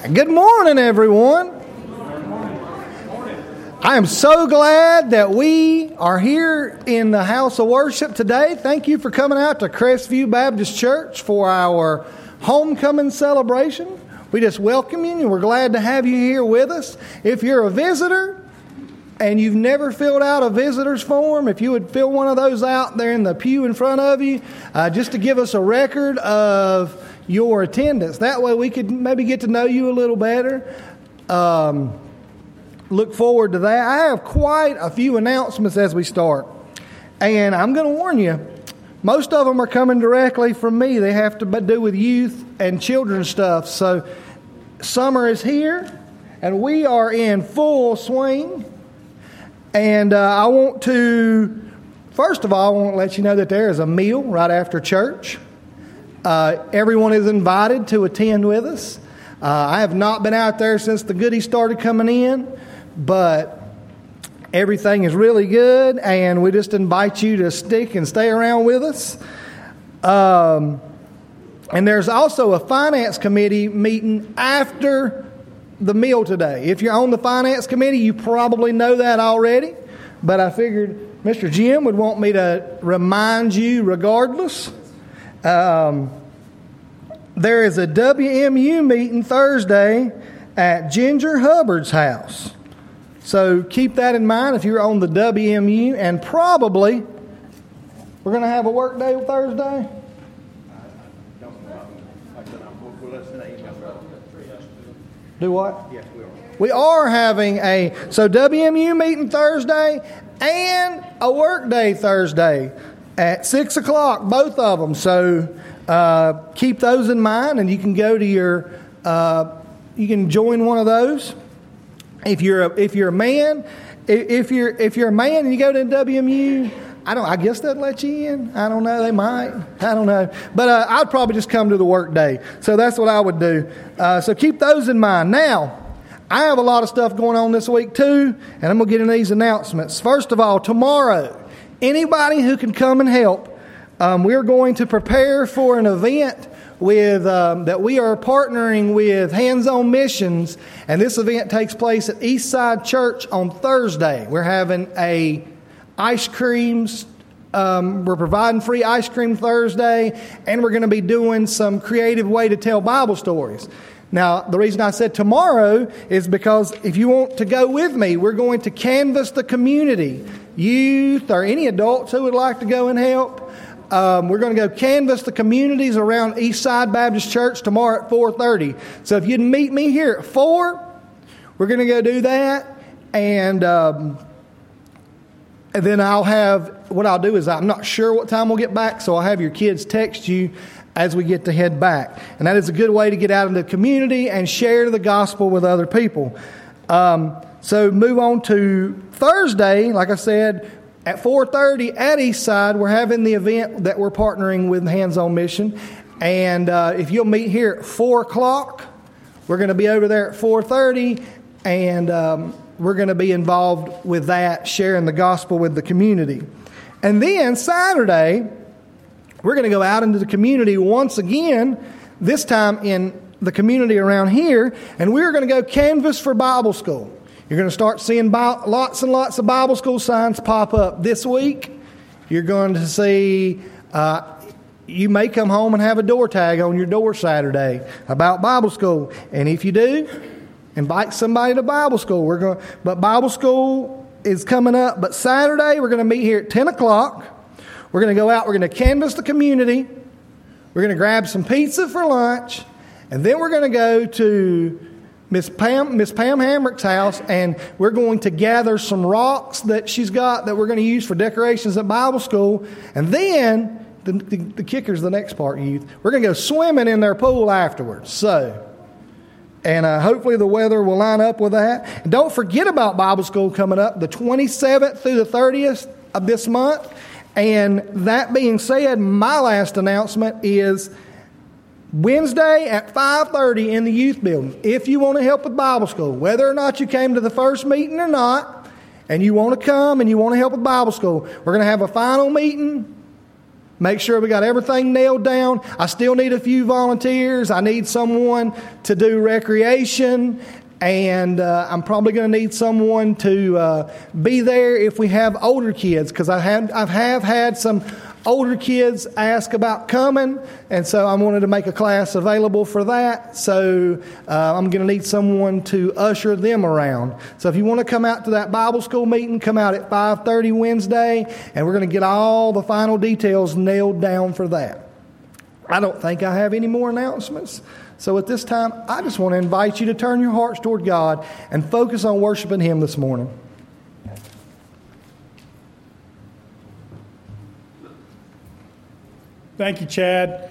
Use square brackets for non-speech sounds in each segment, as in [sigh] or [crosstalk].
Good morning, everyone. I am so glad that we are here in the house of worship today. Thank you for coming out to Crestview Baptist Church for our homecoming celebration. We just welcome you and we're glad to have you here with us. If you're a visitor and you've never filled out a visitor's form, if you would fill one of those out there in the pew in front of you, uh, just to give us a record of your attendance. That way we could maybe get to know you a little better. Um, look forward to that. I have quite a few announcements as we start. And I'm going to warn you, most of them are coming directly from me. They have to do with youth and children's stuff. So summer is here, and we are in full swing. And uh, I want to, first of all, I want to let you know that there is a meal right after church. Uh, everyone is invited to attend with us. Uh, I have not been out there since the goodies started coming in, but everything is really good, and we just invite you to stick and stay around with us. Um, and there's also a finance committee meeting after the meal today. If you're on the finance committee, you probably know that already, but I figured Mr. Jim would want me to remind you regardless. Um, there is a WMU meeting Thursday at Ginger Hubbard's house. So keep that in mind if you're on the WMU, and probably we're going to have a work day Thursday. Do what? Yes, we are. We are having a so WMU meeting Thursday and a work day Thursday at six o'clock, both of them. So uh, keep those in mind, and you can go to your, uh, you can join one of those. If you're a, if you're a man, if you're if you're a man and you go to WMU, I don't. I guess they'd let you in. I don't know. They might. I don't know. But uh, I'd probably just come to the work day. So that's what I would do. Uh, so keep those in mind. Now, I have a lot of stuff going on this week too, and I'm gonna get into these announcements. First of all, tomorrow Anybody who can come and help, um, we're going to prepare for an event with um, that we are partnering with Hands On Missions, and this event takes place at Eastside Church on Thursday. We're having a ice creams. Um, we're providing free ice cream Thursday, and we're going to be doing some creative way to tell Bible stories. Now, the reason I said tomorrow is because if you want to go with me, we're going to canvass the community youth or any adults who would like to go and help. Um, we're going to go canvass the communities around Eastside Baptist Church tomorrow at 4:30. So if you'd meet me here at four, we're going to go do that, and um, and then I'll have what I'll do is I'm not sure what time we'll get back, so I'll have your kids text you as we get to head back, and that is a good way to get out into the community and share the gospel with other people. Um, so move on to Thursday, like I said, at 4.30 at Eastside, we're having the event that we're partnering with Hands On Mission. And uh, if you'll meet here at 4 o'clock, we're going to be over there at 4.30, and um, we're going to be involved with that, sharing the gospel with the community. And then Saturday, we're going to go out into the community once again, this time in the community around here, and we're going to go canvass for Bible school. You're going to start seeing lots and lots of Bible school signs pop up this week. You're going to see, uh, you may come home and have a door tag on your door Saturday about Bible school. And if you do, invite somebody to Bible school. We're going, but Bible school is coming up. But Saturday, we're going to meet here at 10 o'clock. We're going to go out, we're going to canvass the community. We're going to grab some pizza for lunch. And then we're going to go to Miss Pam, Miss Pam Hamrick's house, and we're going to gather some rocks that she's got that we're going to use for decorations at Bible school. And then the, the, the kicker's the next part, youth. We're going to go swimming in their pool afterwards. So, and uh, hopefully the weather will line up with that. And don't forget about Bible school coming up the 27th through the 30th of this month. And that being said, my last announcement is Wednesday at 5:30 in the youth building. If you want to help with Bible school, whether or not you came to the first meeting or not, and you want to come and you want to help with Bible school, we're going to have a final meeting Make sure we got everything nailed down. I still need a few volunteers. I need someone to do recreation. And uh, I'm probably going to need someone to uh, be there if we have older kids because I have I have had some older kids ask about coming, and so I wanted to make a class available for that. So uh, I'm going to need someone to usher them around. So if you want to come out to that Bible school meeting, come out at 5:30 Wednesday, and we're going to get all the final details nailed down for that. I don't think I have any more announcements. So at this time, I just want to invite you to turn your hearts toward God and focus on worshiping Him this morning. Thank you, Chad.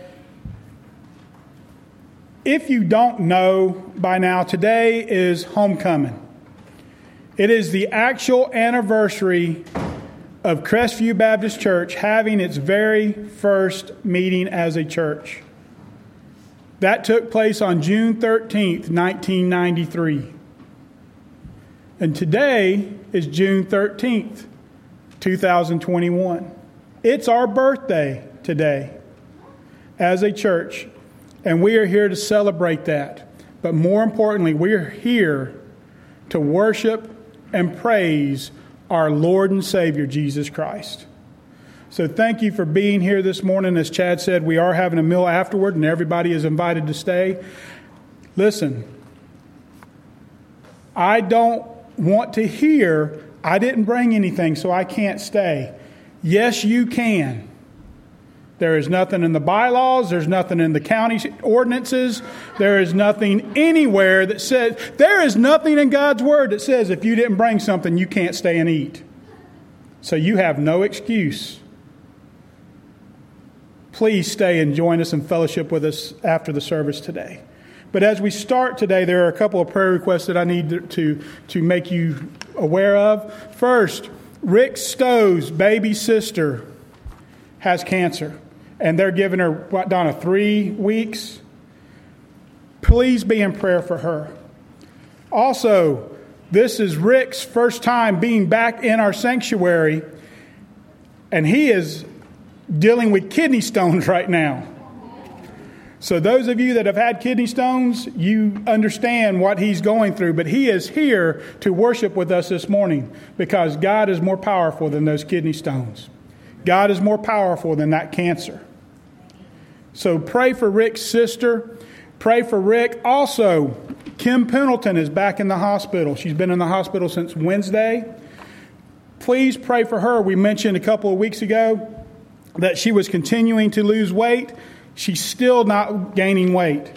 If you don't know by now, today is homecoming. It is the actual anniversary of Crestview Baptist Church having its very first meeting as a church. That took place on June 13th, 1993. And today is June 13th, 2021. It's our birthday today as a church, and we are here to celebrate that. But more importantly, we are here to worship and praise our Lord and Savior, Jesus Christ. So thank you for being here this morning. As Chad said, we are having a meal afterward, and everybody is invited to stay. Listen, I don't want to hear, I didn't bring anything, so I can't stay. Yes, you can. There is nothing in the bylaws, there's nothing in the county ordinances, there is nothing anywhere that says, there is nothing in God's word that says if you didn't bring something, you can't stay and eat. So you have no excuse. Please stay and join us in fellowship with us after the service today. But as we start today, there are a couple of prayer requests that I need to, to make you aware of. First, Rick Stowe's baby sister has cancer and they're giving her, what, Donna, three weeks? Please be in prayer for her. Also, this is Rick's first time being back in our sanctuary, and he is dealing with kidney stones [laughs] right now. So, those of you that have had kidney stones, you understand what he's going through, but he is here to worship with us this morning because God is more powerful than those kidney stones. God is more powerful than that cancer. So pray for Rick's sister. Pray for Rick. Also, Kim Pendleton is back in the hospital. She's been in the hospital since Wednesday. Please pray for her. We mentioned a couple of weeks ago that she was continuing to lose weight. She's still not gaining weight.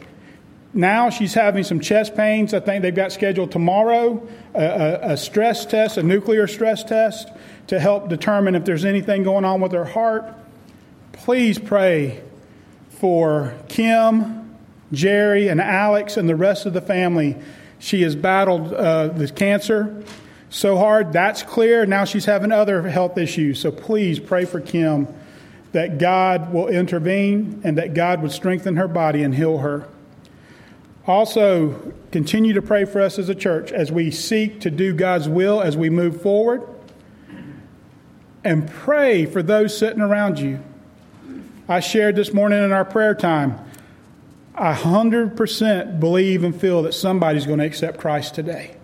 Now she's having some chest pains. I think they've got scheduled tomorrow a, a, a, stress test, a nuclear stress test, to help determine if there's anything going on with her heart. Please pray for Kim, Jerry, and Alex and the rest of the family. She has battled uh, the cancer so hard. That's clear. Now she's having other health issues. So please pray for Kim that God will intervene and that God would strengthen her body and heal her. Also, continue to pray for us as a church as we seek to do God's will as we move forward. And pray for those sitting around you I shared this morning in our prayer time. I 100% believe and feel that somebody's going to accept Christ today.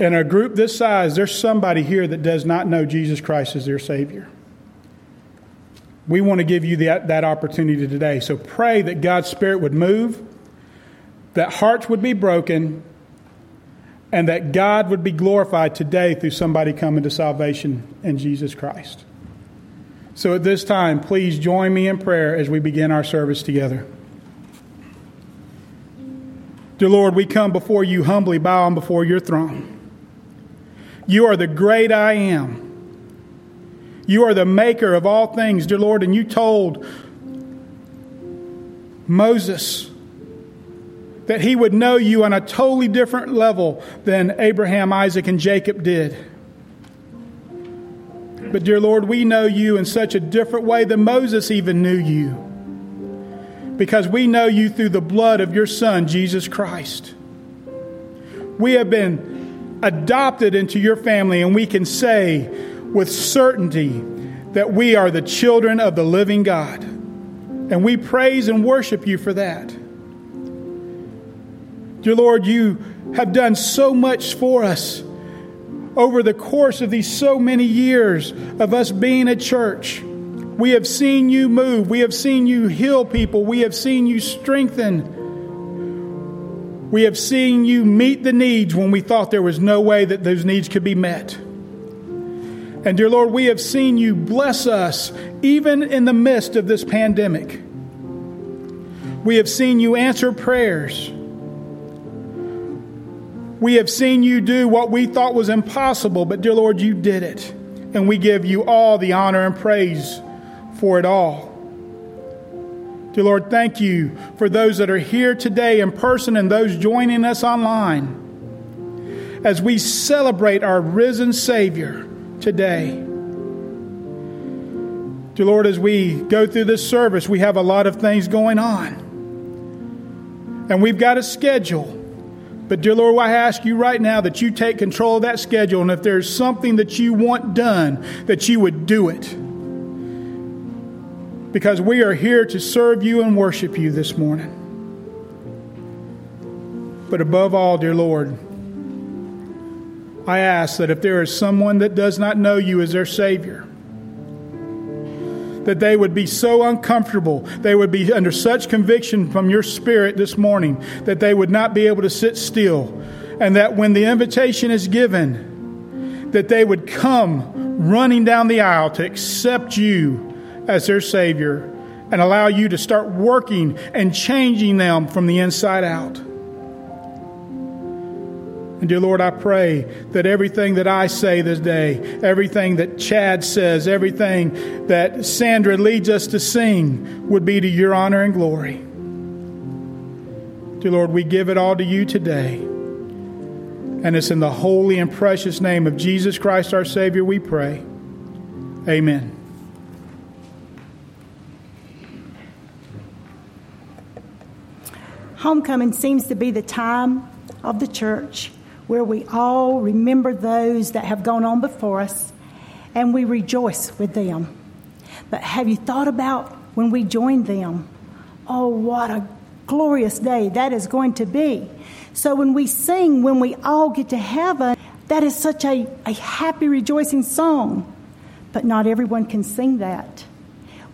In a group this size, there's somebody here that does not know Jesus Christ as their Savior. We want to give you that, that opportunity today. So pray that God's Spirit would move, that hearts would be broken, and that God would be glorified today through somebody coming to salvation in Jesus Christ. So at this time, please join me in prayer as we begin our service together. Dear Lord, we come before you humbly, bowing before your throne. You are the great I am. You are the maker of all things, dear Lord, and you told Moses that he would know you on a totally different level than Abraham, Isaac, and Jacob did. But, dear Lord, we know you in such a different way than Moses even knew you. Because we know you through the blood of your Son, Jesus Christ. We have been adopted into your family, and we can say with certainty that we are the children of the living God. And we praise and worship you for that. Dear Lord, you have done so much for us over the course of these so many years of us being a church. We have seen you move. We have seen you heal people. We have seen you strengthen. We have seen you meet the needs when we thought there was no way that those needs could be met. And dear Lord, we have seen you bless us even in the midst of this pandemic. We have seen you answer prayers. We have seen you do what we thought was impossible, but dear Lord, you did it. And we give you all the honor and praise for it all. Dear Lord, thank you for those that are here today in person and those joining us online as we celebrate our risen Savior today. Dear Lord, as we go through this service, we have a lot of things going on. And we've got a schedule. But, dear Lord, I ask you right now that you take control of that schedule. And if there's something that you want done, that you would do it. Because we are here to serve you and worship you this morning. But above all, dear Lord, I ask that if there is someone that does not know you as their Savior, that they would be so uncomfortable, they would be under such conviction from your spirit this morning that they would not be able to sit still. And that when the invitation is given, that they would come running down the aisle to accept you as their Savior and allow you to start working and changing them from the inside out. And dear Lord, I pray that everything that I say this day, everything that Chad says, everything that Sandra leads us to sing would be to your honor and glory. Dear Lord, we give it all to you today. And it's in the holy and precious name of Jesus Christ our Savior we pray. Amen. Homecoming seems to be the time of the church where we all remember those that have gone on before us and we rejoice with them. But have you thought about when we join them? Oh, what a glorious day that is going to be. So when we sing, when we all get to heaven, that is such a, a happy, rejoicing song. But not everyone can sing that.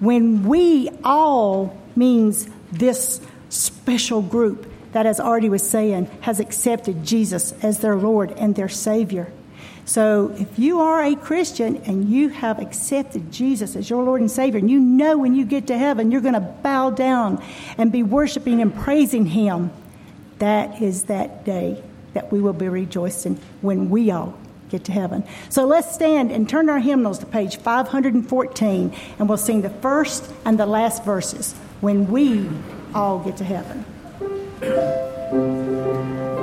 When we all means this special group that, as Artie was saying, has accepted Jesus as their Lord and their Savior. So if you are a Christian and you have accepted Jesus as your Lord and Savior, and you know when you get to heaven you're going to bow down and be worshiping and praising Him, that is that day that we will be rejoicing when we all get to heaven. So let's stand and turn our hymnals to page 514, and we'll sing the first and the last verses when we all get to heaven. Thank you.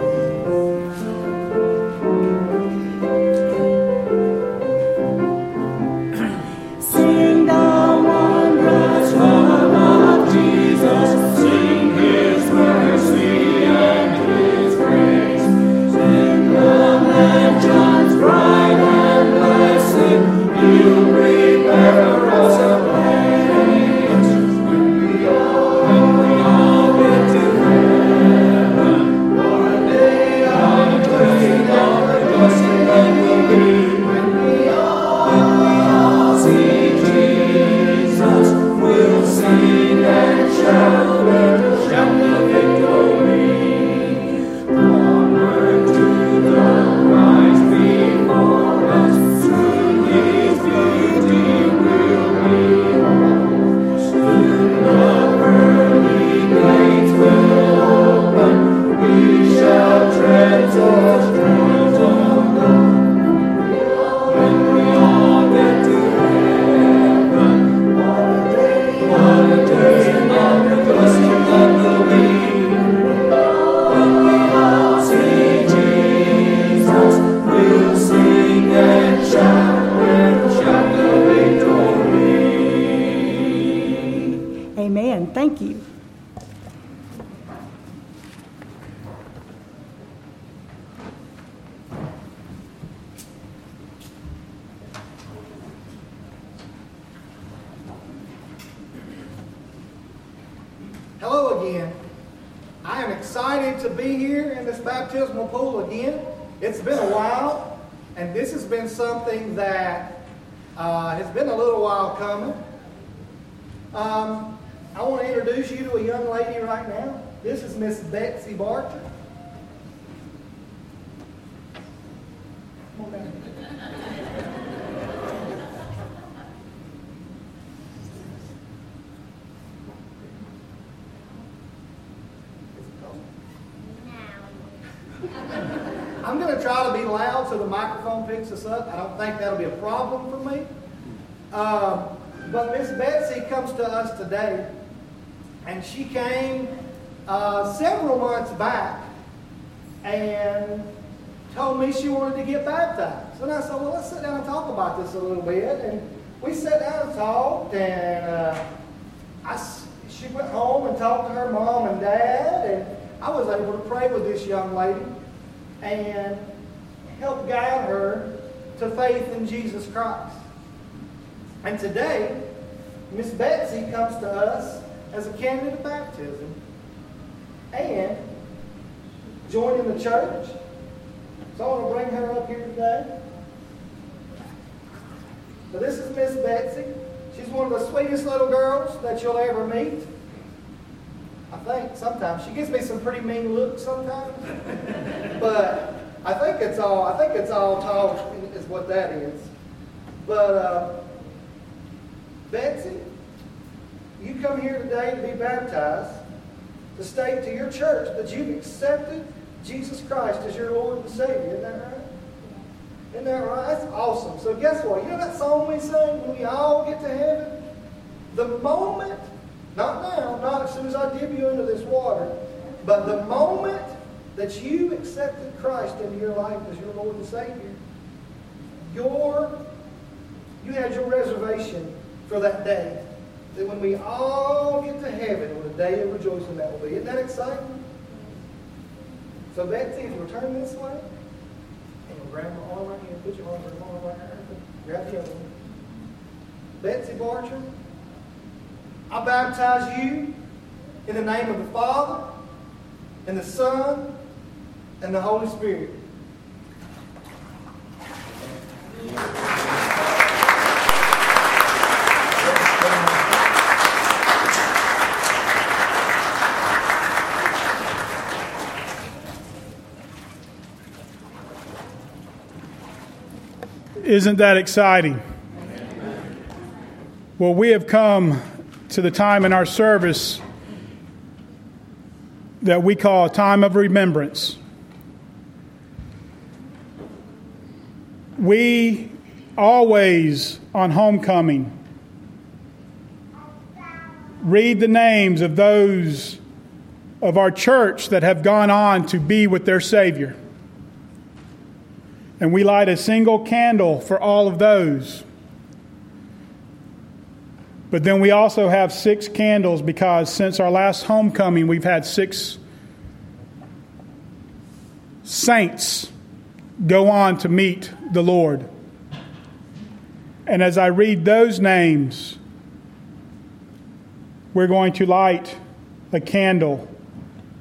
Again. I am excited to be here in this baptismal pool again. It's been a while, and this has been something that uh, has been a little while coming. Um, I want to introduce you to a young lady right now. This is Miss Betsy Barcher. I'm going to try to be loud so the microphone picks us up. I don't think that'll be a problem for me. Um, but Miss Betsy comes to us today, and she came uh, several months back and told me she wanted to get baptized. And I said, well, let's sit down and talk about this a little bit. And we sat down and talked, and uh, I, she went home and talked to her mom and dad, and I was able to pray with this young lady and help guide her to faith in Jesus Christ. And today, Miss Betsy comes to us as a candidate of baptism and joining the church. So I want to bring her up here today. So this is Miss Betsy. She's one of the sweetest little girls that you'll ever meet. I think sometimes she gives me some pretty mean looks sometimes, [laughs] but I think it's all I think it's all talk is what that is. But uh, Betsy, you come here today to be baptized to state to your church that you've accepted Jesus Christ as your Lord and Savior. Isn't that right? Isn't that right? That's awesome. So guess what? You know that song we sing when we all get to heaven? The moment not now, not as soon as I dip you into this water, but the moment that you accepted Christ into your life as your Lord and Savior, your you had your reservation for that day. That when we all get to heaven, what a day of rejoicing that will be. Isn't that exciting? So Betsy, if you'll turn this way, and grab my arm right here, put your arm right here, grab the other one. Betsy Barcher, I baptize you in the name of the Father, and the Son, and the Holy Spirit. Isn't that exciting? Well, we have come to the time in our service that we call a time of remembrance. We always, on homecoming, read the names of those of our church that have gone on to be with their Savior. And we light a single candle for all of those. But then we also have six candles because since our last homecoming, we've had six saints go on to meet the Lord. And as I read those names, we're going to light a candle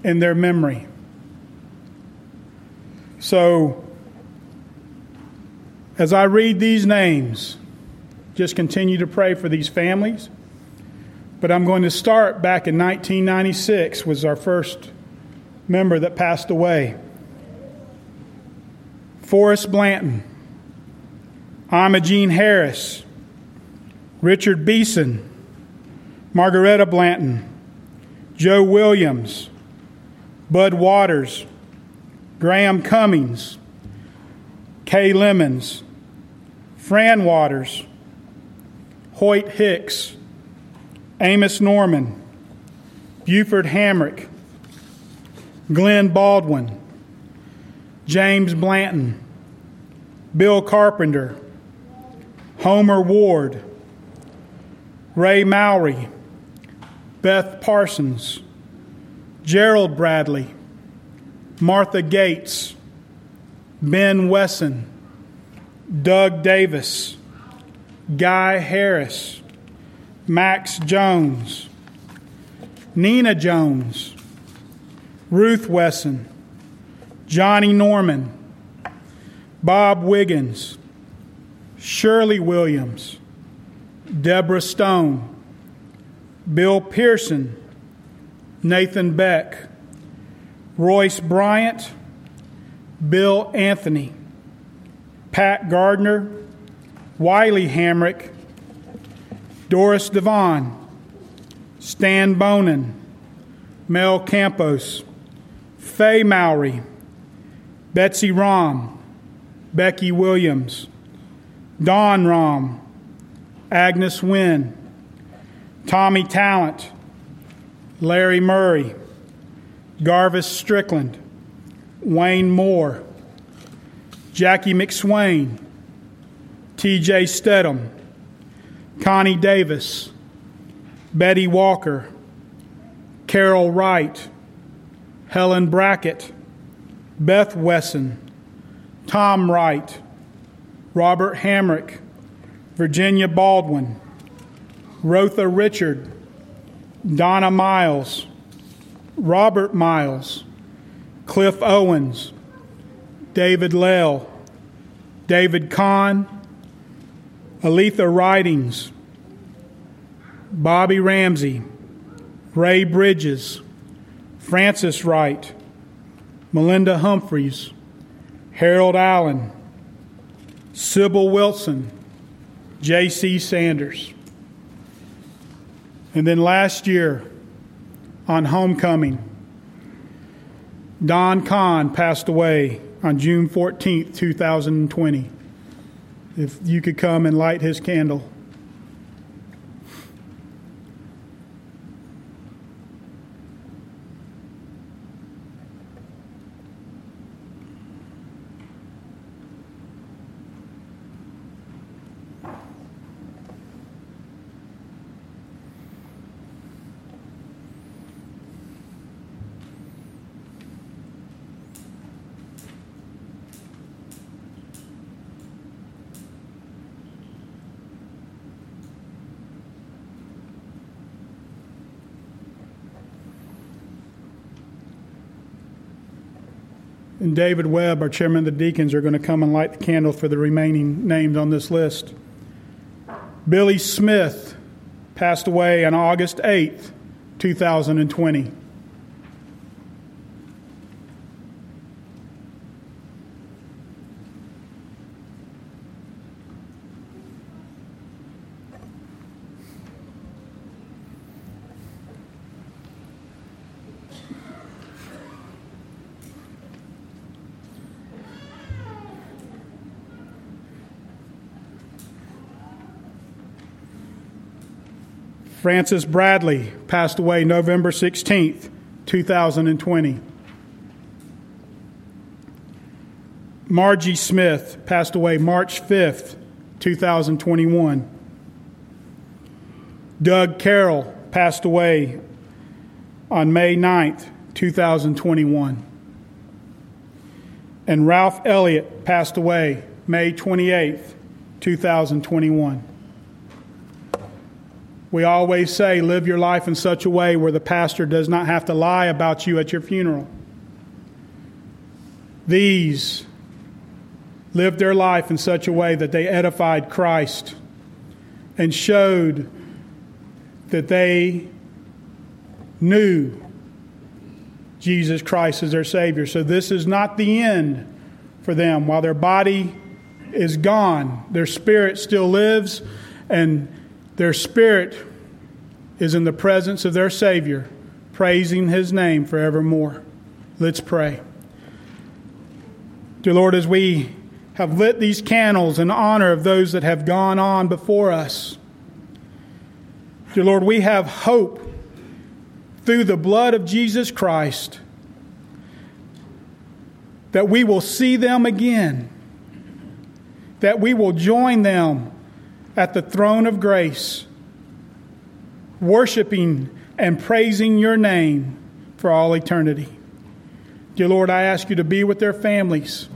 in their memory. So, as I read these names, just continue to pray for these families. But I'm going to start back in 1996 was our first member that passed away. Forrest Blanton, Imogene Harris, Richard Beeson, Margaretta Blanton, Joe Williams, Bud Waters, Graham Cummings, Kay Lemons, Fran Waters, Hoyt Hicks, Amos Norman, Buford Hamrick, Glenn Baldwin, James Blanton, Bill Carpenter, Homer Ward, Ray Mowry, Beth Parsons, Gerald Bradley, Martha Gates, Ben Wesson, Doug Davis, Guy Harris, Max Jones, Nina Jones, Ruth Wesson, Johnny Norman, Bob Wiggins, Shirley Williams, Deborah Stone, Bill Pearson, Nathan Beck, Royce Bryant, Bill Anthony, Pat Gardner, Wiley Hamrick, Doris Devon, Stan Bonin, Mel Campos, Faye Mowry, Betsy Rom, Becky Williams, Don Rom, Agnes Wynn, Tommy Talent, Larry Murray, Garvis Strickland, Wayne Moore, Jackie McSwain, TJ Stedham, Connie Davis, Betty Walker, Carol Wright, Helen Brackett, Beth Wesson, Tom Wright, Robert Hamrick, Virginia Baldwin, Rotha Richard, Donna Miles, Robert Miles, Cliff Owens, David Lell, David Kahn, Aletha Ridings, Bobby Ramsey, Ray Bridges, Francis Wright, Melinda Humphreys, Harold Allen, Sybil Wilson, J.C. Sanders. And then last year on homecoming, Don Kahn passed away on June 14th, 2020. If you could come and light his candle. And David Webb, our chairman of the deacons, are going to come and light the candle for the remaining names on this list. Billy Smith passed away on August 8th, 2020. Francis Bradley passed away November 16th, 2020. Margie Smith passed away March 5th, 2021. Doug Carroll passed away on May 9th, 2021. And Ralph Elliott passed away May 28th, 2021. We always say, live your life in such a way where the pastor does not have to lie about you at your funeral. These lived their life in such a way that they edified Christ and showed that they knew Jesus Christ as their Savior. So, this is not the end for them. While their body is gone, their spirit still lives, and their spirit is in the presence of their Savior, praising His name forevermore. Let's pray. Dear Lord, as we have lit these candles in honor of those that have gone on before us, dear Lord, we have hope through the blood of Jesus Christ that we will see them again, that we will join them at the throne of grace, worshiping and praising your name for all eternity. Dear Lord, I ask you to be with their families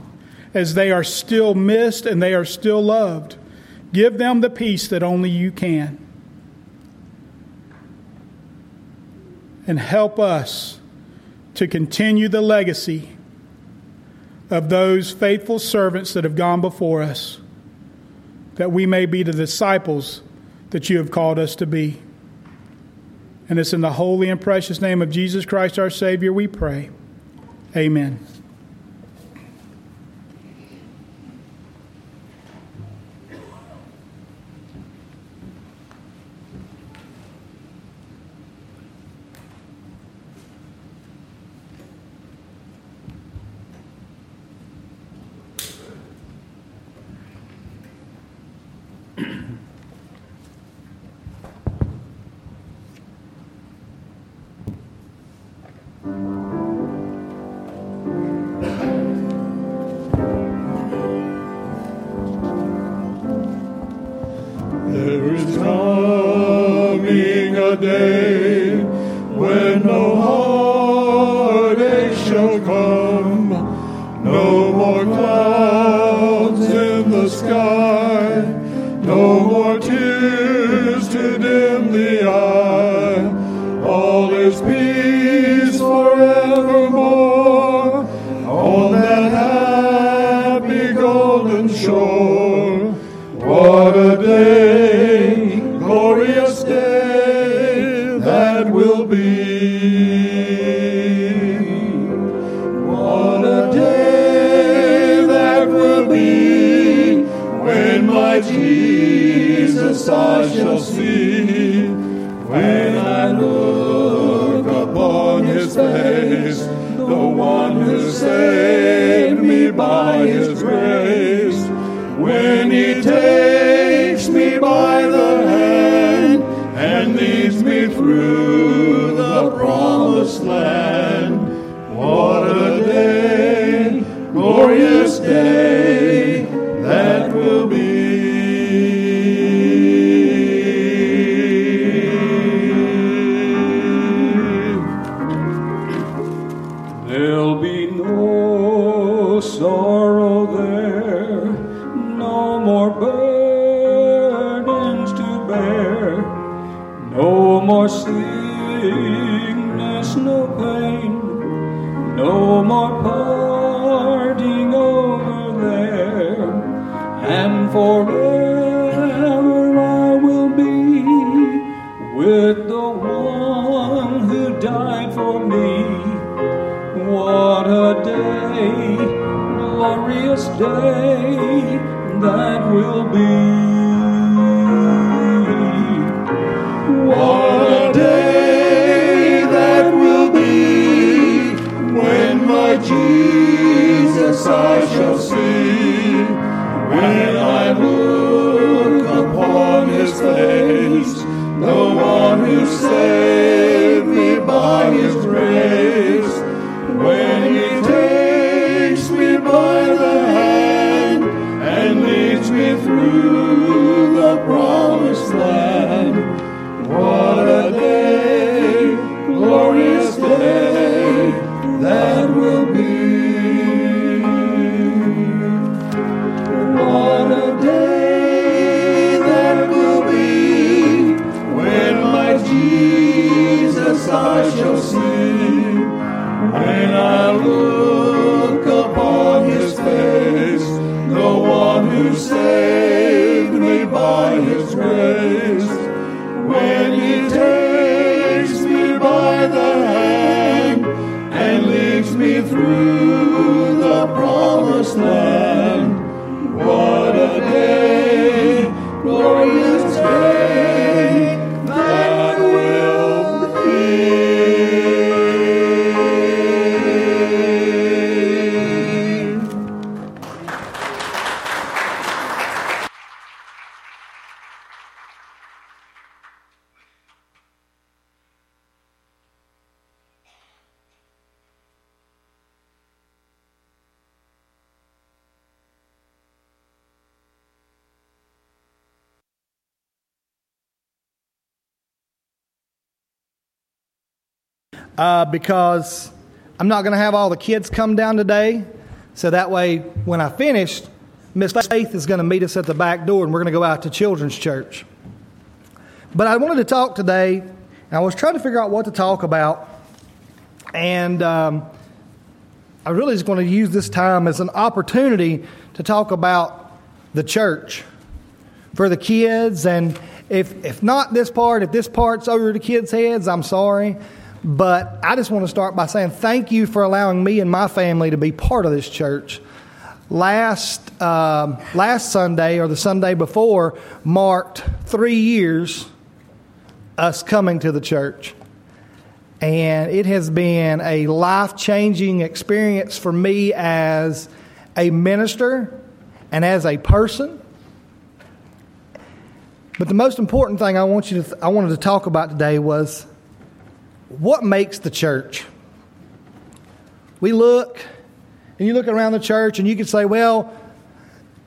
as they are still missed and they are still loved. Give them the peace that only you can. and help us to continue the legacy of those faithful servants that have gone before us, that we may be the disciples that you have called us to be. And it's in the holy and precious name of Jesus Christ our Savior we pray. Amen. shall uh, because I'm not going to have all the kids come down today. So that way, when I finish, Miss Faith is going to meet us at the back door and we're going to go out to Children's Church. But I wanted to talk today And I was trying to figure out what to talk about, and um, I really just going to use this time as an opportunity to talk about the church for the kids. And if, if not this part, if this part's over the kids' heads, I'm sorry. But I just want to start by saying thank you for allowing me and my family to be part of this church. Last, um, last Sunday or the Sunday before marked three years us coming to the church. And it has been a life changing experience for me as a minister and as a person. But the most important thing I want you to th- I wanted to talk about today was what makes the church. We look and you look around the church and you could say, well,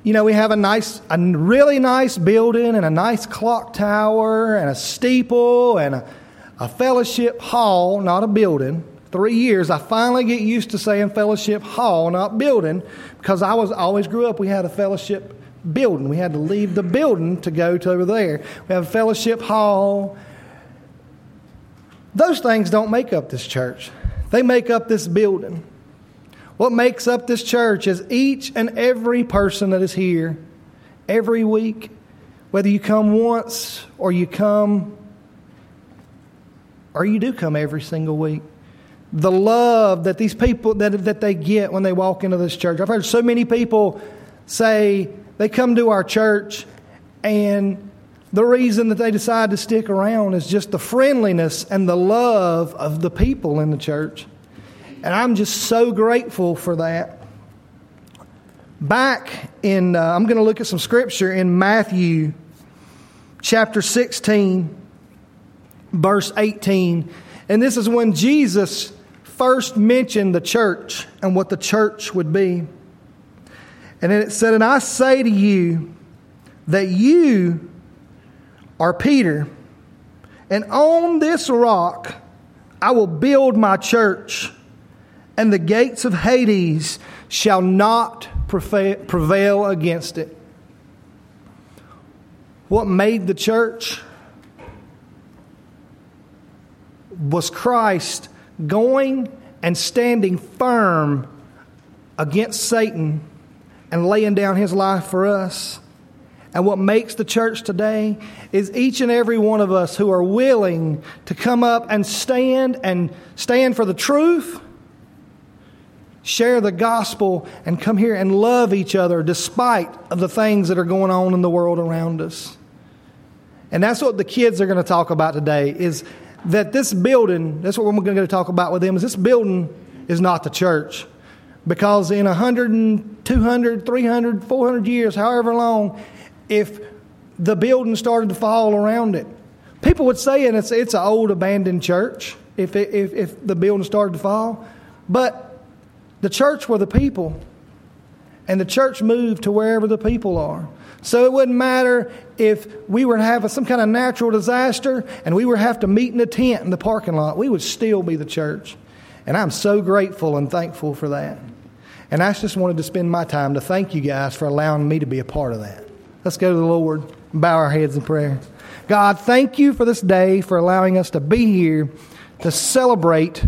you know, we have a nice, a really nice building and a nice clock tower and a steeple and a, a fellowship hall, not a building. Three years, I finally get used to saying fellowship hall, not building, because I was always grew up. We had a fellowship building. We had to leave the building to go to over there. We have a fellowship hall. Those things don't make up this church. They make up this building. What makes up this church is each and every person that is here every week, whether you come once or you come or you do come every single week. The love that these people that, that they get when they walk into this church. I've heard so many people say they come to our church and the reason that they decide to stick around is just the friendliness and the love of the people in the church. And I'm just so grateful for that. Back in, uh, I'm going to look at some scripture in Matthew chapter 16, verse 18. And this is when Jesus first mentioned the church and what the church would be. And then it said, And I say to you that you are Peter, and on this rock I will build my church and the gates of Hades shall not prevail against it. What made the church was Christ going and standing firm against Satan and laying down his life for us. And what makes the church today is each and every one of us who are willing to come up and stand and stand for the truth share the gospel, and come here and love each other despite of the things that are going on in the world around us. And that's what the kids are going to talk about today is that this building, that's what we're going to talk about with them, is this building is not the church. Because in 100, 200, 300, 400 years, however long, if the building started to fall around it, people would say and it's, it's an old abandoned church if, it, if, if the building started to fall. But the church were the people, and the church moved to wherever the people are. So it wouldn't matter if we were to have some kind of natural disaster and we were have to meet in a tent in the parking lot, we would still be the church. And I'm so grateful and thankful for that. And I just wanted to spend my time to thank you guys for allowing me to be a part of that. Let's go to the Lord and bow our heads in prayer. God, thank you for this day, for allowing us to be here to celebrate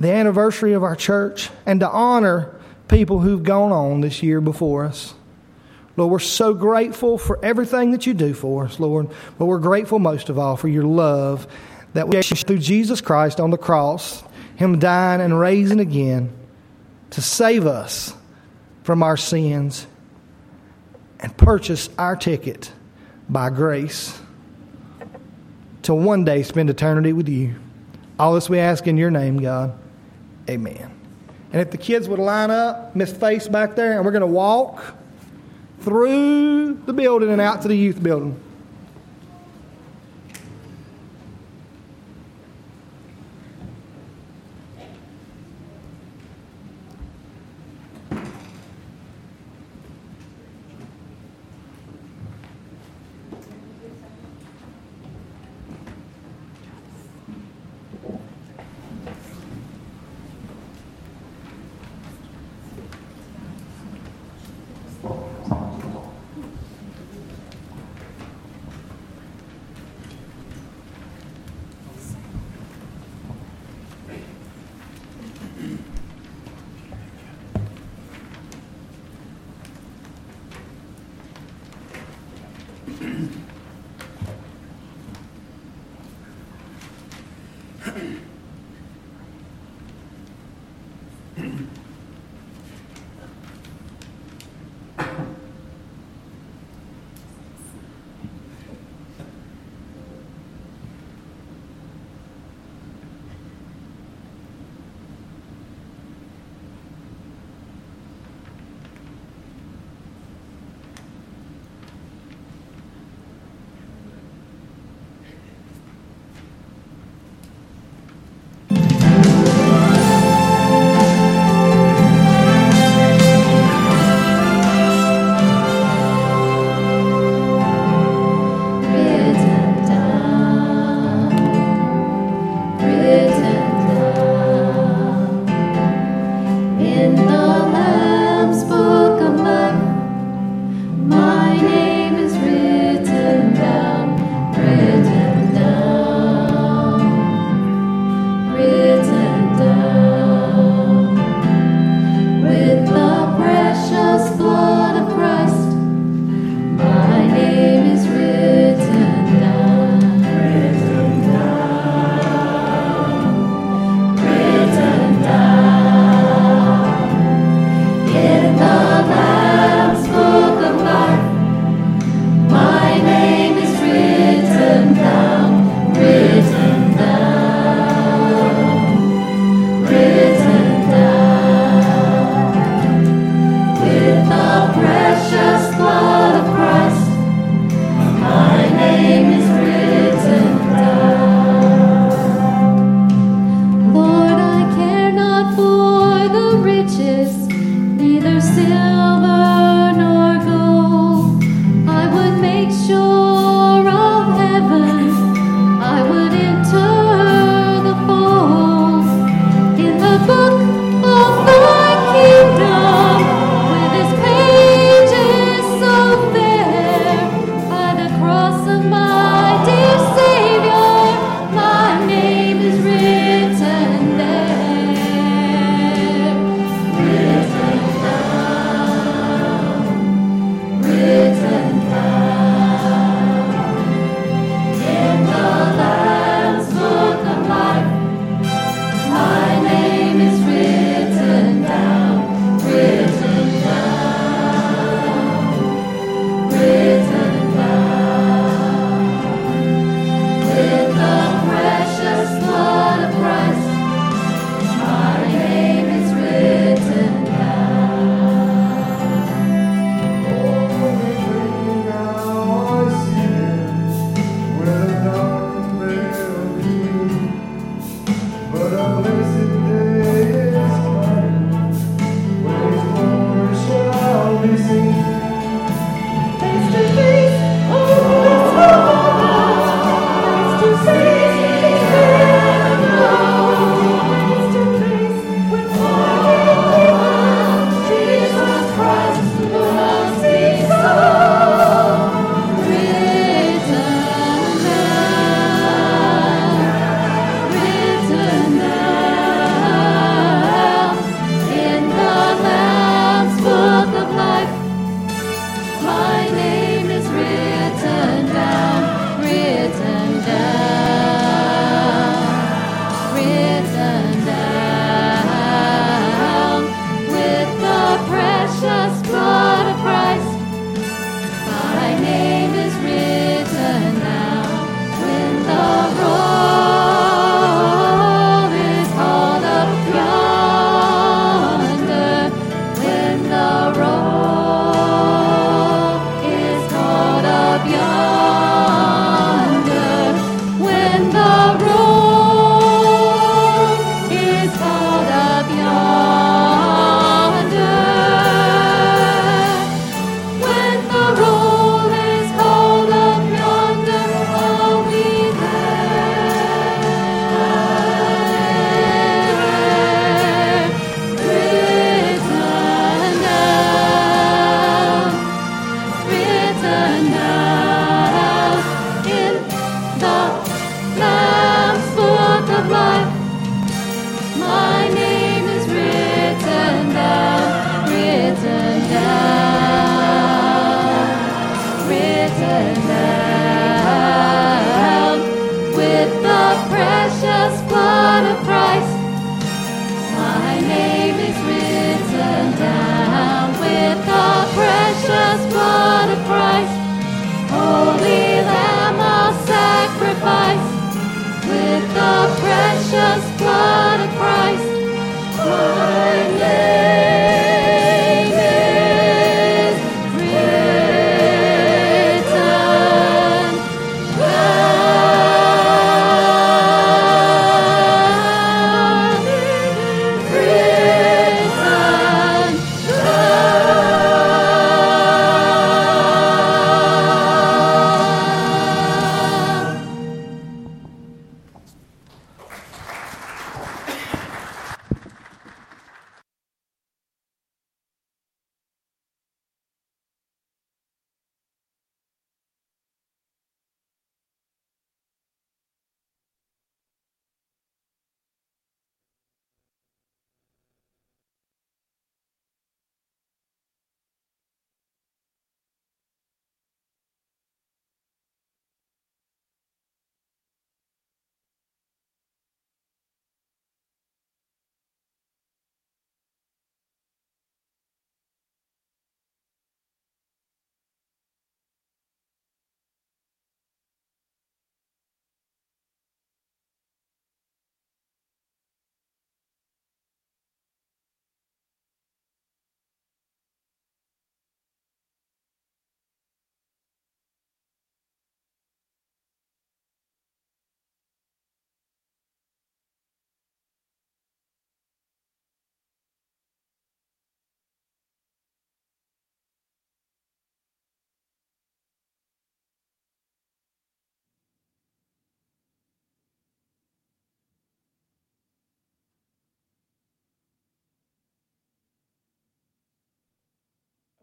the anniversary of our church, and to honor people who've gone on this year before us. Lord, we're so grateful for everything that you do for us, Lord, but we're grateful most of all for your love that we through Jesus Christ on the cross, Him dying and raising again to save us from our sins and purchase our ticket by grace to one day spend eternity with you. All this we ask in your name, God. Amen. And if the kids would line up, Miss Face back there, and we're going to walk through the building and out to the youth building. is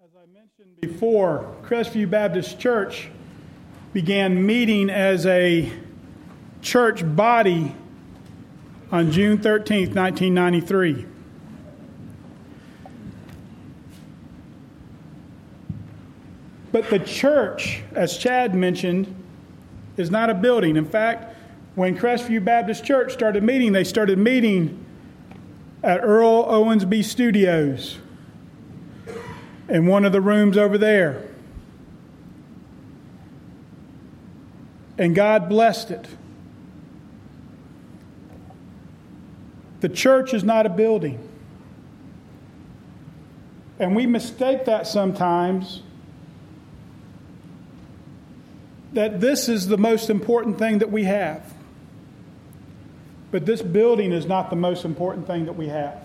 As I mentioned before, Crestview Baptist Church began meeting as a church body on June 13, 1993. But the church, as Chad mentioned, is not a building. In fact, when Crestview Baptist Church started meeting, they started meeting at Earl Owensby Studios in one of the rooms over there. And God blessed it. The church is not a building. And we mistake that sometimes that this is the most important thing that we have. But this building is not the most important thing that we have.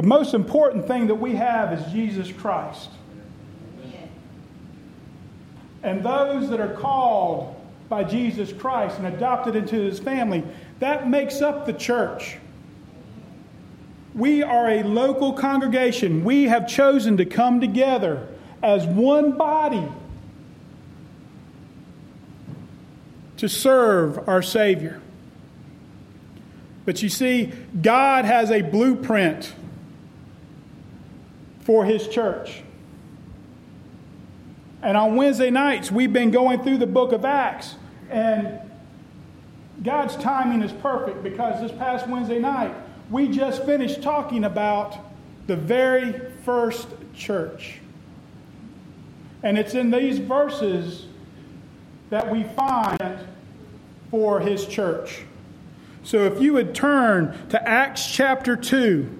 The most important thing that we have is Jesus Christ. And those that are called by Jesus Christ and adopted into his family, that makes up the church. We are a local congregation. We have chosen to come together as one body to serve our Savior. But you see, God has a blueprint for His church. And on Wednesday nights, we've been going through the book of Acts. And God's timing is perfect because this past Wednesday night, we just finished talking about the very first church. And it's in these verses that we find for his church. So if you would turn to Acts chapter 2,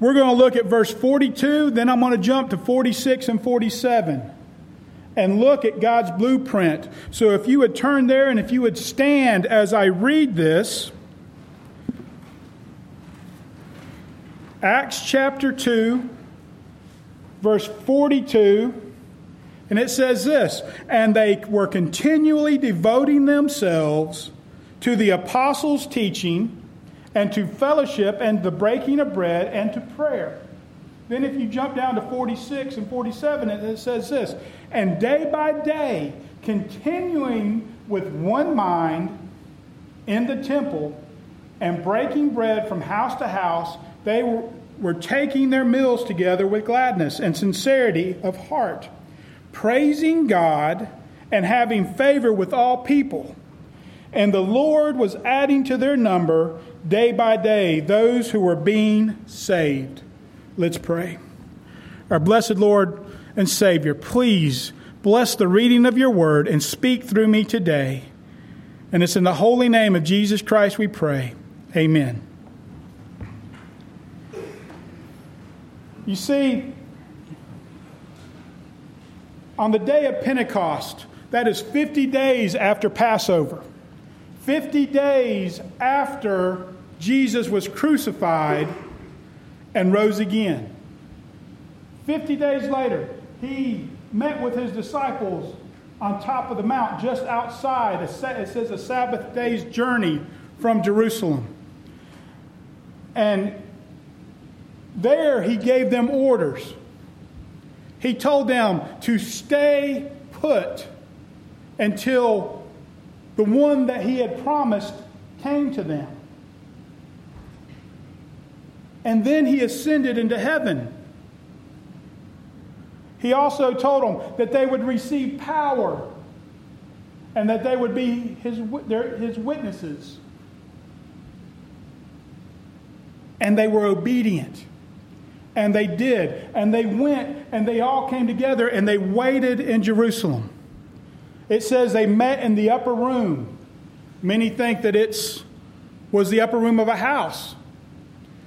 we're going to look at verse 42, then I'm going to jump to 46 and 47 and look at God's blueprint. So if you would turn there and if you would stand as I read this, Acts chapter 2, verse 42, and it says this And they were continually devoting themselves to the apostles' teaching, and to fellowship, and the breaking of bread, and to prayer. Then, if you jump down to 46 and 47, it says this And day by day, continuing with one mind in the temple, and breaking bread from house to house, they were, were taking their meals together with gladness and sincerity of heart, praising God and having favor with all people. And the Lord was adding to their number day by day those who were being saved. Let's pray. Our blessed Lord and Savior, please bless the reading of your word and speak through me today. And it's in the holy name of Jesus Christ we pray. Amen. You see, on the day of Pentecost, that is 50 days after Passover, 50 days after Jesus was crucified and rose again. 50 days later, he met with his disciples on top of the mount just outside. It says a Sabbath day's journey from Jerusalem. And there, he gave them orders. He told them to stay put until the one that he had promised came to them. And then he ascended into heaven. He also told them that they would receive power and that they would be his, their, his witnesses. And they were obedient. And they did. And they went and they all came together and they waited in Jerusalem. It says they met in the upper room. Many think that it was the upper room of a house.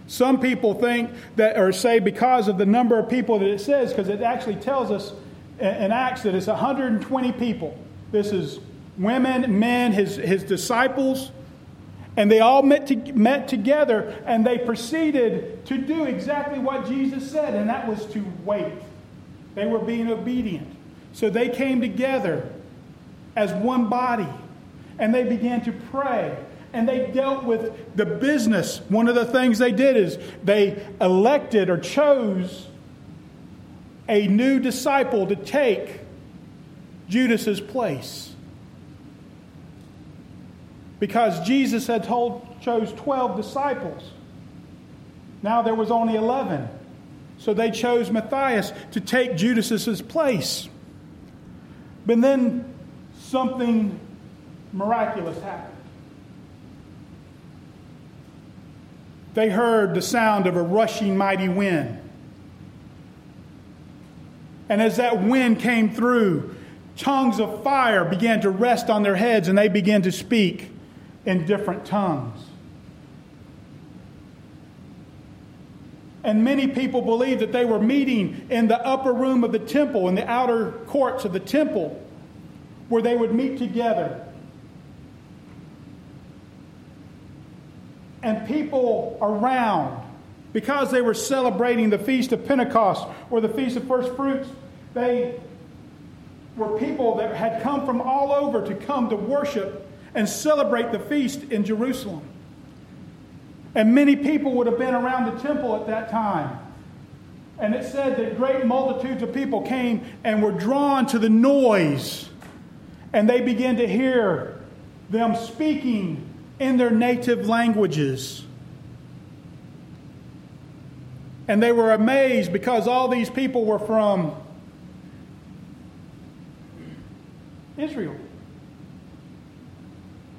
Some people think that, or say because of the number of people that it says, because it actually tells us in Acts that it's 120 people. This is women, men, his, his disciples, and they all met, to, met together and they proceeded to do exactly what Jesus said, and that was to wait. They were being obedient. So they came together as one body and they began to pray and they dealt with the business. One of the things they did is they elected or chose a new disciple to take Judas's place. Because Jesus had told chose 12 disciples. Now there was only 11. So they chose Matthias to take Judas's place. But then something miraculous happened. They heard the sound of a rushing mighty wind. And as that wind came through, tongues of fire began to rest on their heads and they began to speak in different tongues. And many people believed that they were meeting in the upper room of the temple, in the outer courts of the temple, where they would meet together. And people around, because they were celebrating the Feast of Pentecost or the Feast of First Fruits, they were people that had come from all over to come to worship and celebrate the feast in Jerusalem. And many people would have been around the temple at that time. And it said that great multitudes of people came and were drawn to the noise. And they began to hear them speaking in their native languages. And they were amazed because all these people were from Israel.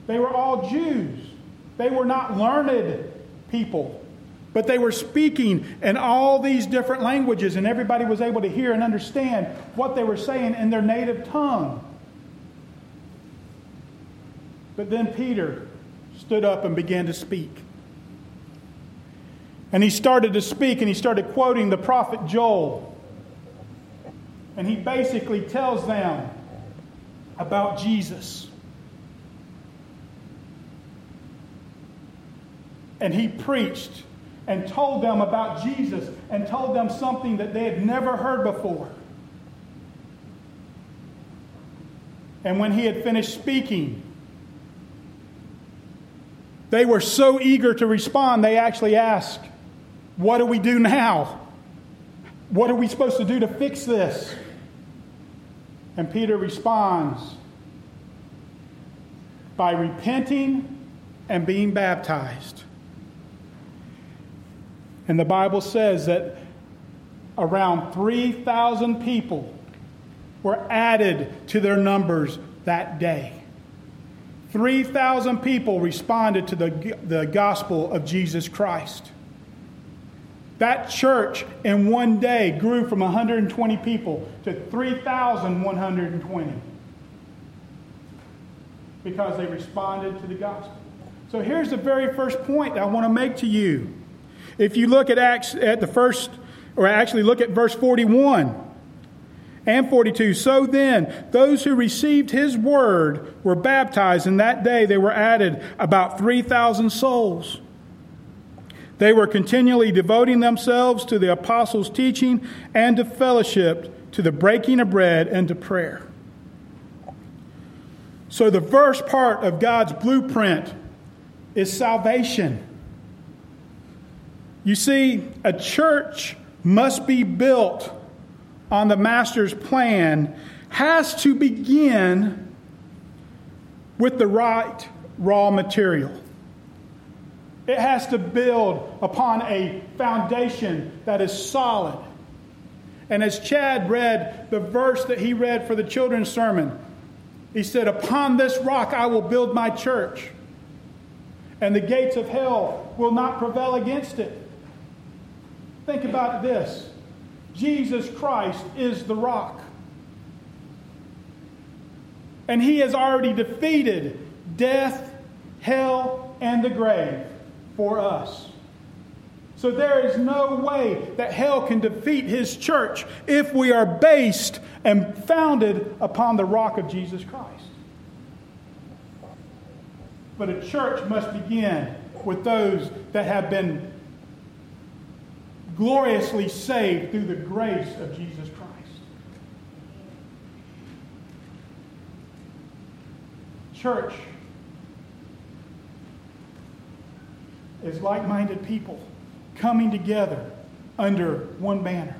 They were all Jews. They were not learned people. But they were speaking in all these different languages, and everybody was able to hear and understand what they were saying in their native tongue. But then Peter stood up and began to speak. And he started to speak, and he started quoting the prophet Joel. And he basically tells them about Jesus. And he preached and told them about Jesus and told them something that they had never heard before. And when he had finished speaking, they were so eager to respond, they actually asked, What do we do now? What are we supposed to do to fix this? And Peter responds by repenting and being baptized. And the Bible says that around 3,000 people were added to their numbers that day. 3,000 people responded to the, the gospel of Jesus Christ. That church in one day grew from 120 people to 3,120 because they responded to the gospel. So here's the very first point I want to make to you. If you look at Acts at the first, or actually look at verse 41 and 42. So then, those who received his word were baptized, and that day they were added about 3,000 souls. They were continually devoting themselves to the apostles' teaching and to fellowship, to the breaking of bread, and to prayer. So, the first part of God's blueprint is salvation. You see, a church must be built on the master's plan, has to begin with the right raw material. It has to build upon a foundation that is solid. And as Chad read the verse that he read for the children's sermon, he said, Upon this rock I will build my church, and the gates of hell will not prevail against it. Think about this Jesus Christ is the rock. And he has already defeated death, hell, and the grave for us. So there is no way that hell can defeat his church if we are based and founded upon the rock of Jesus Christ. But a church must begin with those that have been gloriously saved through the grace of Jesus Christ. Church is like minded people coming together under one banner.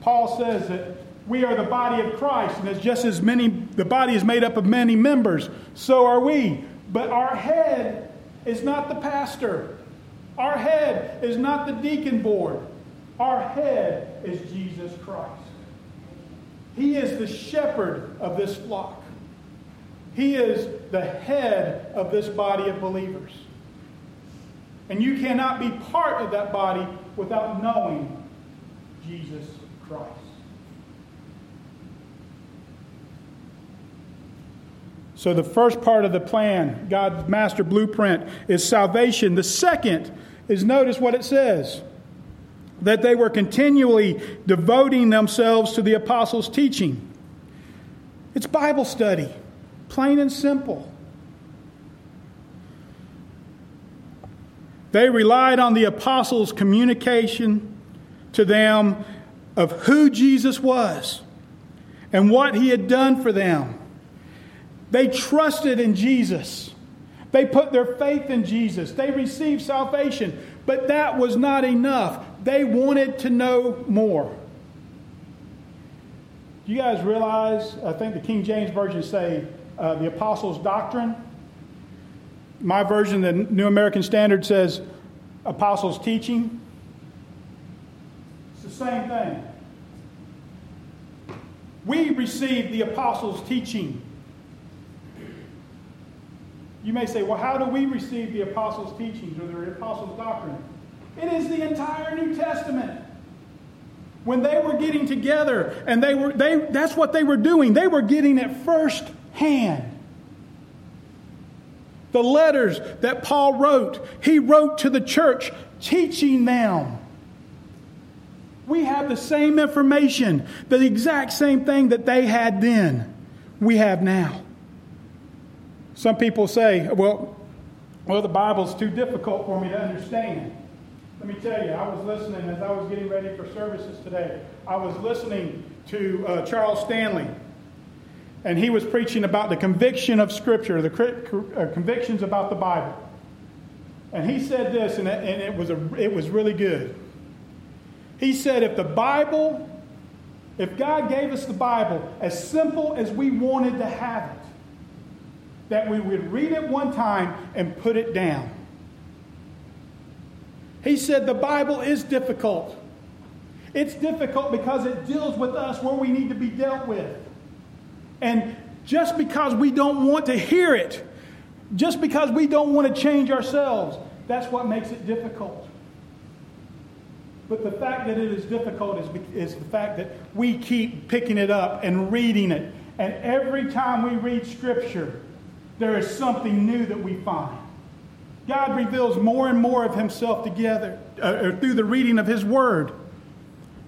Paul says that we are the body of Christ, and as just as many, the body is made up of many members, so are we. But our head is not the pastor, our head is not the deacon board, our head is Jesus Christ. He is the shepherd of this flock. He is the head of this body of believers. And you cannot be part of that body without knowing Jesus Christ. So, the first part of the plan, God's master blueprint, is salvation. The second is notice what it says that they were continually devoting themselves to the apostles' teaching. It's Bible study, plain and simple. They relied on the apostles' communication to them of who Jesus was and what he had done for them. They trusted in Jesus. They put their faith in Jesus. They received salvation. But that was not enough. They wanted to know more. Do you guys realize? I think the King James Version say uh, the apostles' doctrine. My version, the New American Standard, says apostles' teaching. It's the same thing. We received the apostles' teaching. You may say, well, how do we receive the apostles' teachings or the apostles' doctrine? It is the entire New Testament. When they were getting together, and they were they that's what they were doing. They were getting it first hand. The letters that Paul wrote, he wrote to the church teaching them. We have the same information, the exact same thing that they had then, we have now. Some people say, well, well, the Bible's too difficult for me to understand. Let me tell you, I was listening as I was getting ready for services today. I was listening to uh, Charles Stanley, and he was preaching about the conviction of Scripture, the uh, convictions about the Bible. And he said this, and it, and it was, a, it was really good. He said, if the Bible, if God gave us the Bible as simple as we wanted to have it, that we would read it one time and put it down. He said the Bible is difficult. It's difficult because it deals with us where we need to be dealt with. And just because we don't want to hear it, just because we don't want to change ourselves, that's what makes it difficult. But the fact that it is difficult is, is the fact that we keep picking it up and reading it. And every time we read Scripture, there is something new that we find. God reveals more and more of Himself together uh, through the reading of His Word.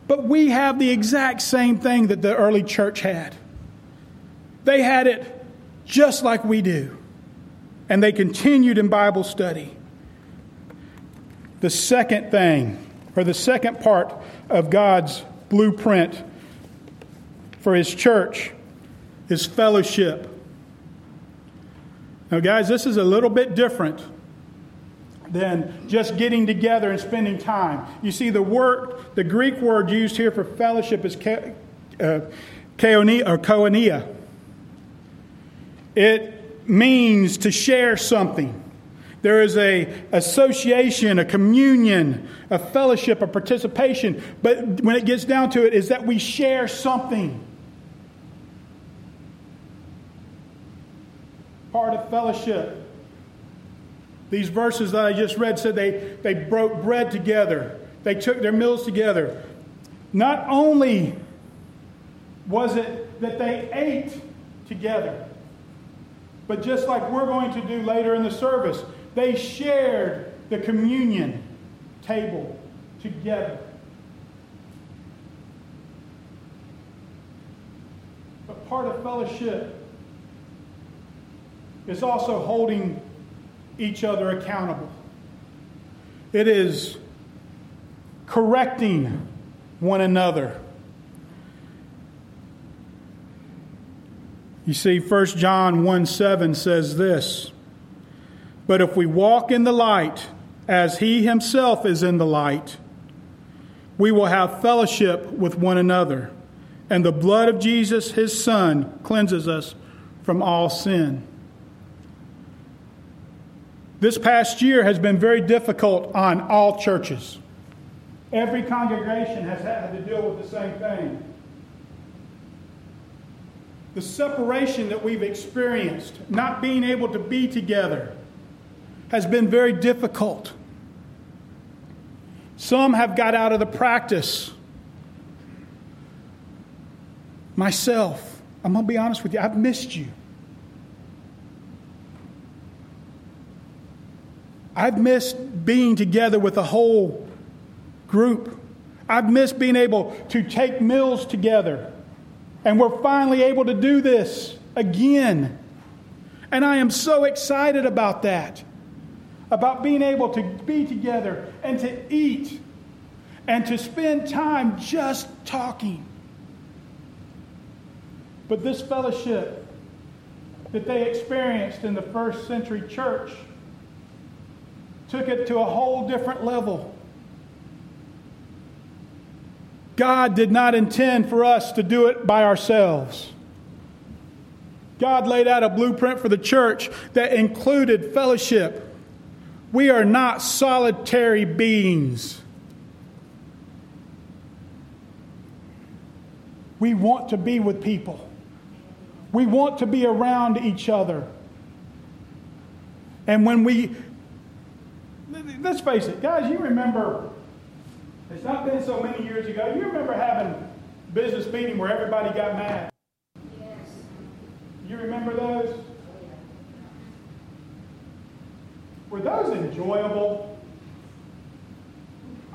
But we have the exact same thing that the early church had. They had it just like we do, and they continued in Bible study. The second thing, or the second part of God's blueprint for His church, is fellowship. Now, guys, this is a little bit different than just getting together and spending time. You see, the word, the Greek word used here for fellowship is ke, uh, or koinonia. It means to share something. There is a association, a communion, a fellowship, a participation. But when it gets down to it, is that we share something. Part of fellowship. These verses that I just read said they, they broke bread together, they took their meals together. Not only was it that they ate together, but just like we're going to do later in the service, they shared the communion table together. But part of fellowship is also holding each other accountable. It is correcting one another. You see, 1 John 1 7 says this But if we walk in the light, as he himself is in the light, we will have fellowship with one another. And the blood of Jesus, his Son, cleanses us from all sin. This past year has been very difficult on all churches. Every congregation has had to deal with the same thing. The separation that we've experienced, not being able to be together, has been very difficult. Some have got out of the practice. Myself, I'm going to be honest with you, I've missed you. I've missed being together with a whole group. I've missed being able to take meals together. And we're finally able to do this again. And I am so excited about that. About being able to be together and to eat and to spend time just talking. But this fellowship that they experienced in the first century church took it to a whole different level. God did not intend for us to do it by ourselves. God laid out a blueprint for the church that included fellowship. We are not solitary beings. We want to be with people. We want to be around each other. And when we let's face it, guys, you remember, it's not been so many years ago, you remember having business meeting where everybody got mad. Yes. You remember those? Were those enjoyable?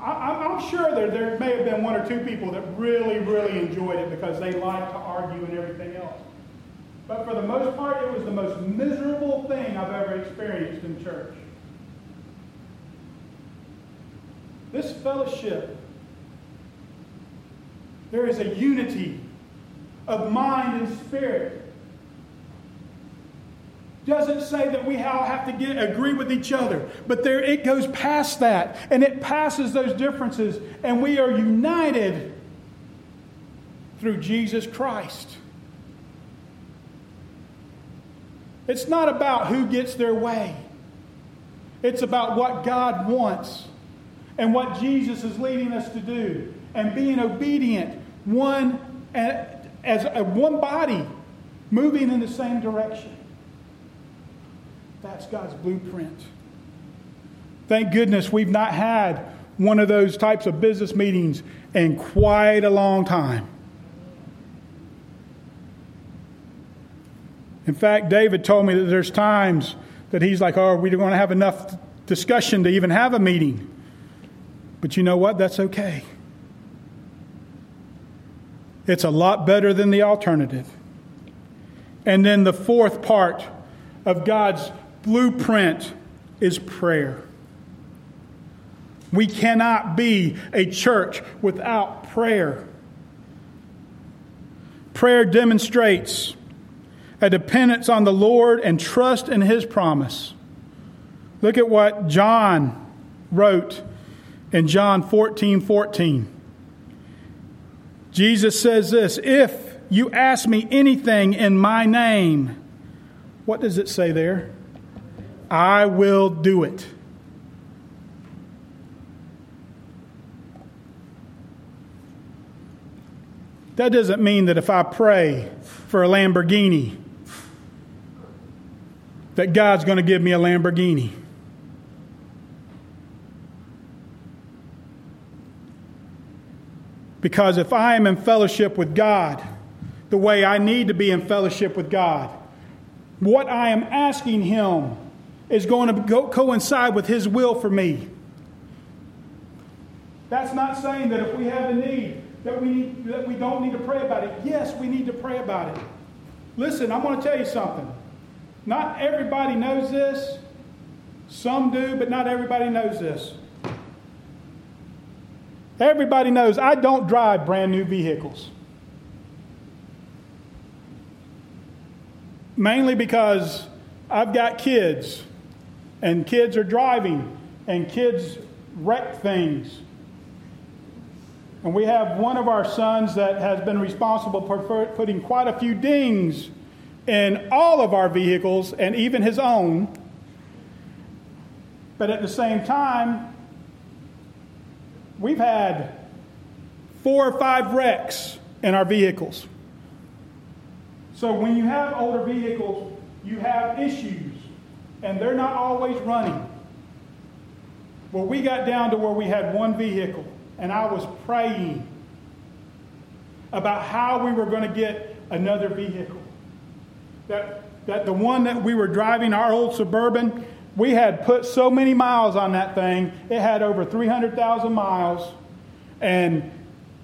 I, am sure there, there may have been one or two people that really, really enjoyed it because they liked to argue and everything else. But for the most part, it was the most miserable thing I've ever experienced in church. This fellowship, there is a unity of mind and spirit. Doesn't say that we all have to get agree with each other, but there it goes past that, and it passes those differences, and we are united through Jesus Christ. It's not about who gets their way. It's about what God wants and what Jesus is leading us to do and being obedient, one as a one body moving in the same direction. That's God's blueprint. Thank goodness we've not had one of those types of business meetings in quite a long time. In fact, David told me that there's times that he's like, oh, we want to have enough discussion to even have a meeting. But you know what? That's okay. It's a lot better than the alternative. And then the fourth part of God's blueprint is prayer. We cannot be a church without prayer. Prayer demonstrates a dependence on the Lord and trust in His promise. Look at what John wrote in John 14 14. Jesus says this If you ask me anything in my name, what does it say there? I will do it. That doesn't mean that if I pray for a Lamborghini, that God's going to give me a Lamborghini. Because if I am in fellowship with God, the way I need to be in fellowship with God, what I am asking Him is going to go, coincide with His will for me. That's not saying that if we have a need, that we, need, that we don't need to pray about it. Yes, we need to pray about it. Listen, I'm going to tell you something. Not everybody knows this. Some do, but not everybody knows this. Everybody knows I don't drive brand new vehicles. Mainly because I've got kids and kids are driving, and kids wreck things. And we have one of our sons that has been responsible for putting quite a few dings in all of our vehicles and even his own. But at the same time, we've had four or five wrecks in our vehicles. So when you have older vehicles, you have issues, and they're not always running. Well, we got down to where we had one vehicle, and I was praying about how we were going to get another vehicle. That, that the one that we were driving, our old Suburban, we had put so many miles on that thing. It had over 300,000 miles. And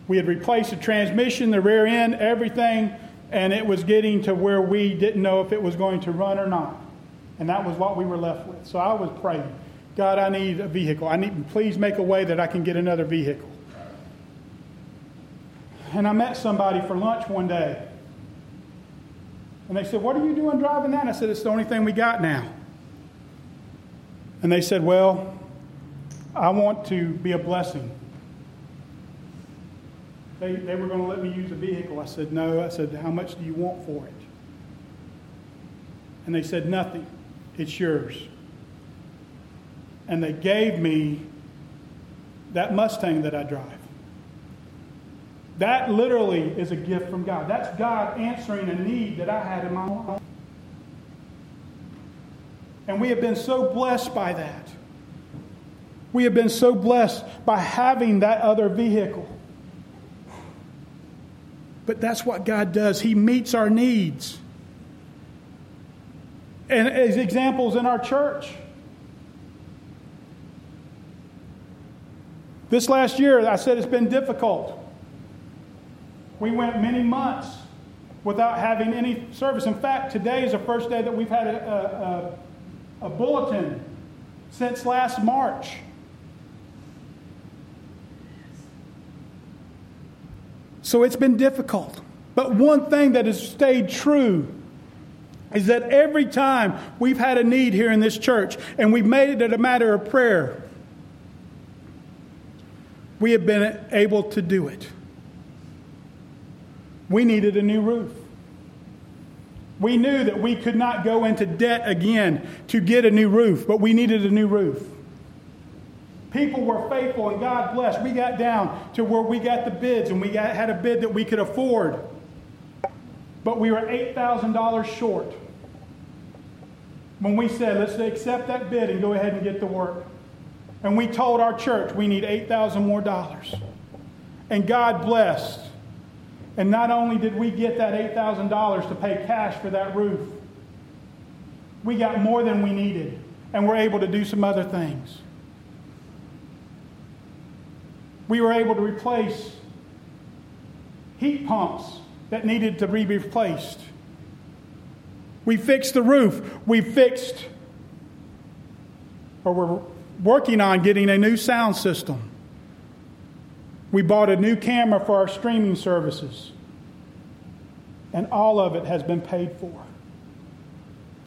we had replaced the transmission, the rear end, everything. And it was getting to where we didn't know if it was going to run or not. And that was what we were left with. So I was praying, God, I need a vehicle. I need, please make a way that I can get another vehicle. And I met somebody for lunch one day. And they said, What are you doing driving that? I said, It's the only thing we got now. And they said, Well, I want to be a blessing. They, they were going to let me use a vehicle. I said, No. I said, How much do you want for it? And they said, Nothing. It's yours. And they gave me that Mustang that I drive. That literally is a gift from God. That's God answering a need that I had in my life. And we have been so blessed by that. We have been so blessed by having that other vehicle. But that's what God does. He meets our needs. And as examples in our church, this last year, I said it's been difficult. We went many months without having any service. In fact, today is the first day that we've had a, a, a bulletin since last March. So it's been difficult. But one thing that has stayed true is that every time we've had a need here in this church and we've made it a matter of prayer, we have been able to do it. We needed a new roof. We knew that we could not go into debt again to get a new roof, but we needed a new roof. People were faithful and God blessed. We got down to where we got the bids and we got, had a bid that we could afford. But we were $8,000 short when we said, let's accept that bid and go ahead and get to work. And we told our church we need 8,000 more dollars. And God blessed and not only did we get that $8,000 to pay cash for that roof, we got more than we needed, and we're able to do some other things. We were able to replace heat pumps that needed to be replaced. We fixed the roof. We fixed, or we're working on getting a new sound system. We bought a new camera for our streaming services. And all of it has been paid for.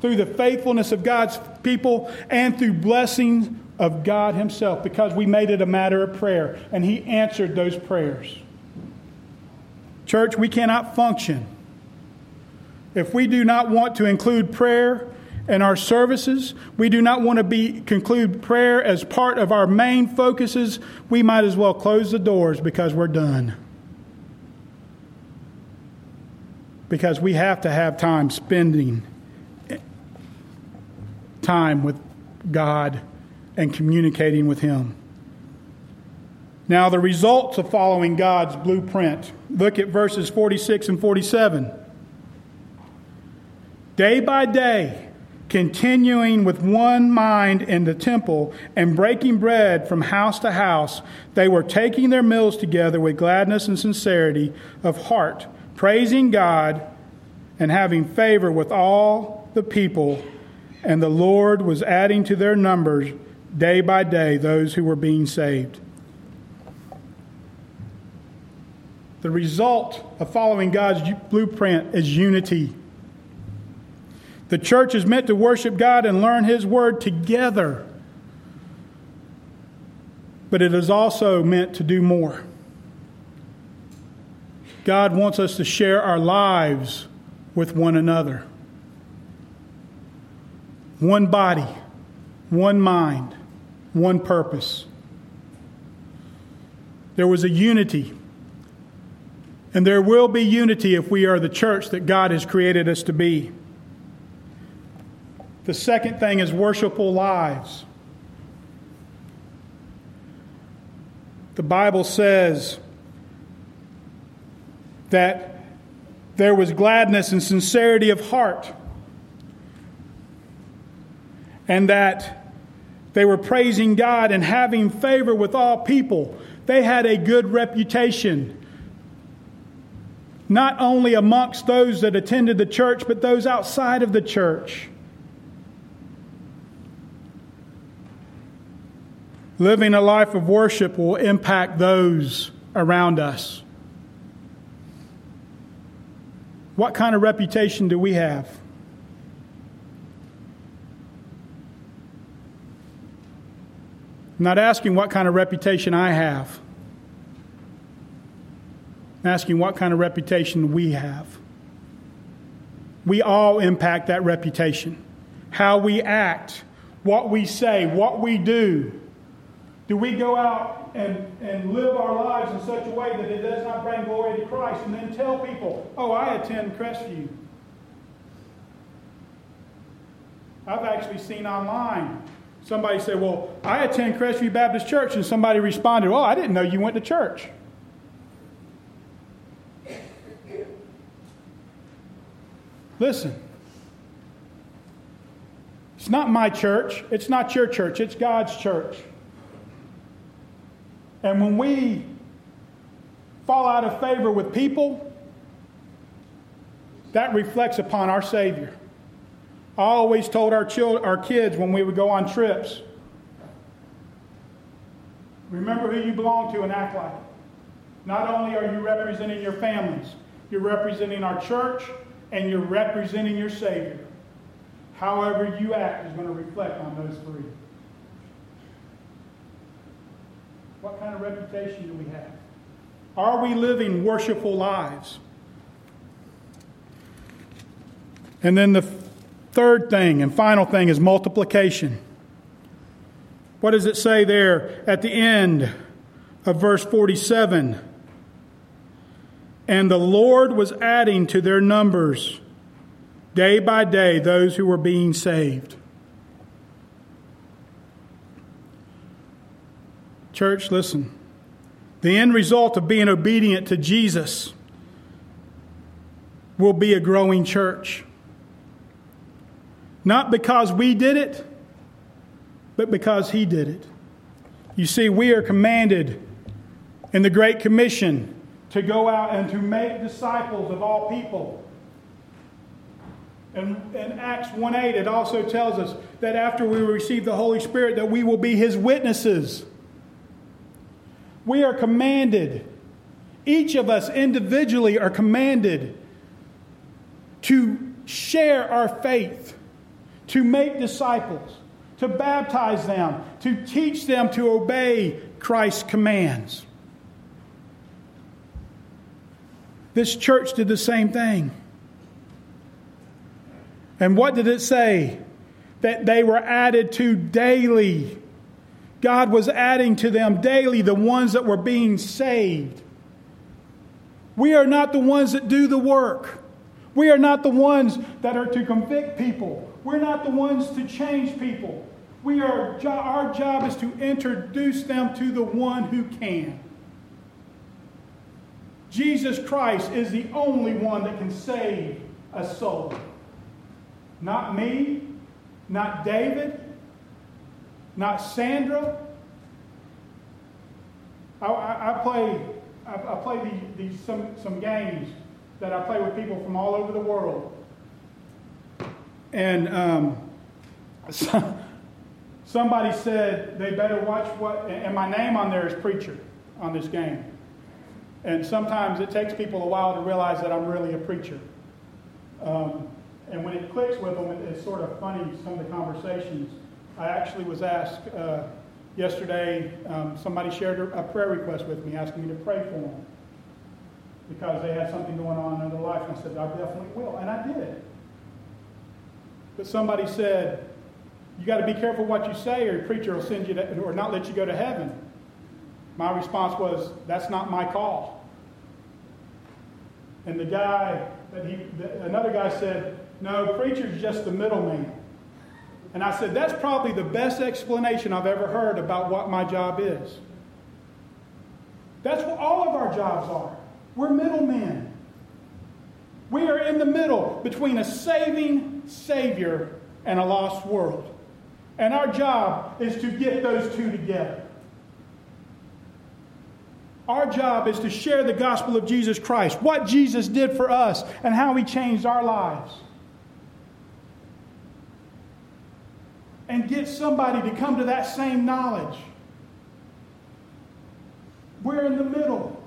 Through the faithfulness of God's people and through blessings of God Himself, because we made it a matter of prayer and He answered those prayers. Church, we cannot function if we do not want to include prayer in our services, we do not want to be conclude prayer as part of our main focuses, we might as well close the doors because we're done. Because we have to have time spending time with God and communicating with Him. Now, the results of following God's blueprint. Look at verses 46 and 47. Day by day, continuing with one mind in the temple and breaking bread from house to house, they were taking their meals together with gladness and sincerity of heart, praising God and having favor with all the people. And the Lord was adding to their numbers day by day those who were being saved. The result of following God's blueprint is unity The church is meant to worship God and learn His Word together. But it is also meant to do more. God wants us to share our lives with one another. One body, one mind, one purpose. There was a unity. And there will be unity if we are the church that God has created us to be. The second thing is worshipful lives. The Bible says that there was gladness and sincerity of heart, and that they were praising God and having favor with all people. They had a good reputation, not only amongst those that attended the church, but those outside of the church. Living a life of worship will impact those around us. What kind of reputation do we have? I'm not asking what kind of reputation I have. I'm asking what kind of reputation we have. We all impact that reputation. How we act, what we say, what we do. Do we go out and, and live our lives in such a way that it does not bring glory to Christ and then tell people, oh, I attend Crestview? I've actually seen online somebody say, well, I attend Crestview Baptist Church, and somebody responded, well, I didn't know you went to church. Listen, it's not my church. It's not your church. It's God's church. And when we fall out of favor with people, that reflects upon our Savior. I always told our, children, our kids when we would go on trips remember who you belong to and act like it. Not only are you representing your families, you're representing our church and you're representing your Savior. However, you act is going to reflect on those three. What kind of reputation do we have? Are we living worshipful lives? And then the third thing and final thing is multiplication. What does it say there at the end of verse 47? And the Lord was adding to their numbers day by day those who were being saved. Church, listen. The end result of being obedient to Jesus will be a growing church. Not because we did it, but because He did it. You see, we are commanded in the Great Commission to go out and to make disciples of all people. And in Acts 1 8, it also tells us that after we receive the Holy Spirit, that we will be His witnesses we are commanded, each of us individually are commanded to share our faith, to make disciples, to baptize them, to teach them to obey Christ's commands. This church did the same thing. And what did it say? That they were added to daily. God was adding to them daily the ones that were being saved. We are not the ones that do the work. We are not the ones that are to convict people. We're not the ones to change people. We are, our job is to introduce them to the one who can. Jesus Christ is the only one that can save a soul. Not me, not David, not Sandra. I, I, I play, I, I play these, some, some games that I play with people from all over the world. And um, [laughs] somebody said they better watch what, and my name on there is preacher on this game. And sometimes it takes people a while to realize that I'm really a preacher. Um, and when it clicks with them, it's sort of funny, some of the conversations. I actually was asked uh, yesterday, um, somebody shared a prayer request with me, asking me to pray for them because they had something going on in their life. And I said, I definitely will. And I did. But somebody said, You got to be careful what you say, or your preacher will send you to, or not let you go to heaven. My response was, That's not my call. And the guy, that he, another guy said, No, preacher's just the middleman. And I said, That's probably the best explanation I've ever heard about what my job is. That's what all of our jobs are. We're middlemen. We are in the middle between a saving Savior and a lost world. And our job is to get those two together. Our job is to share the gospel of Jesus Christ, what Jesus did for us, and how he changed our lives. And get somebody to come to that same knowledge. We're in the middle.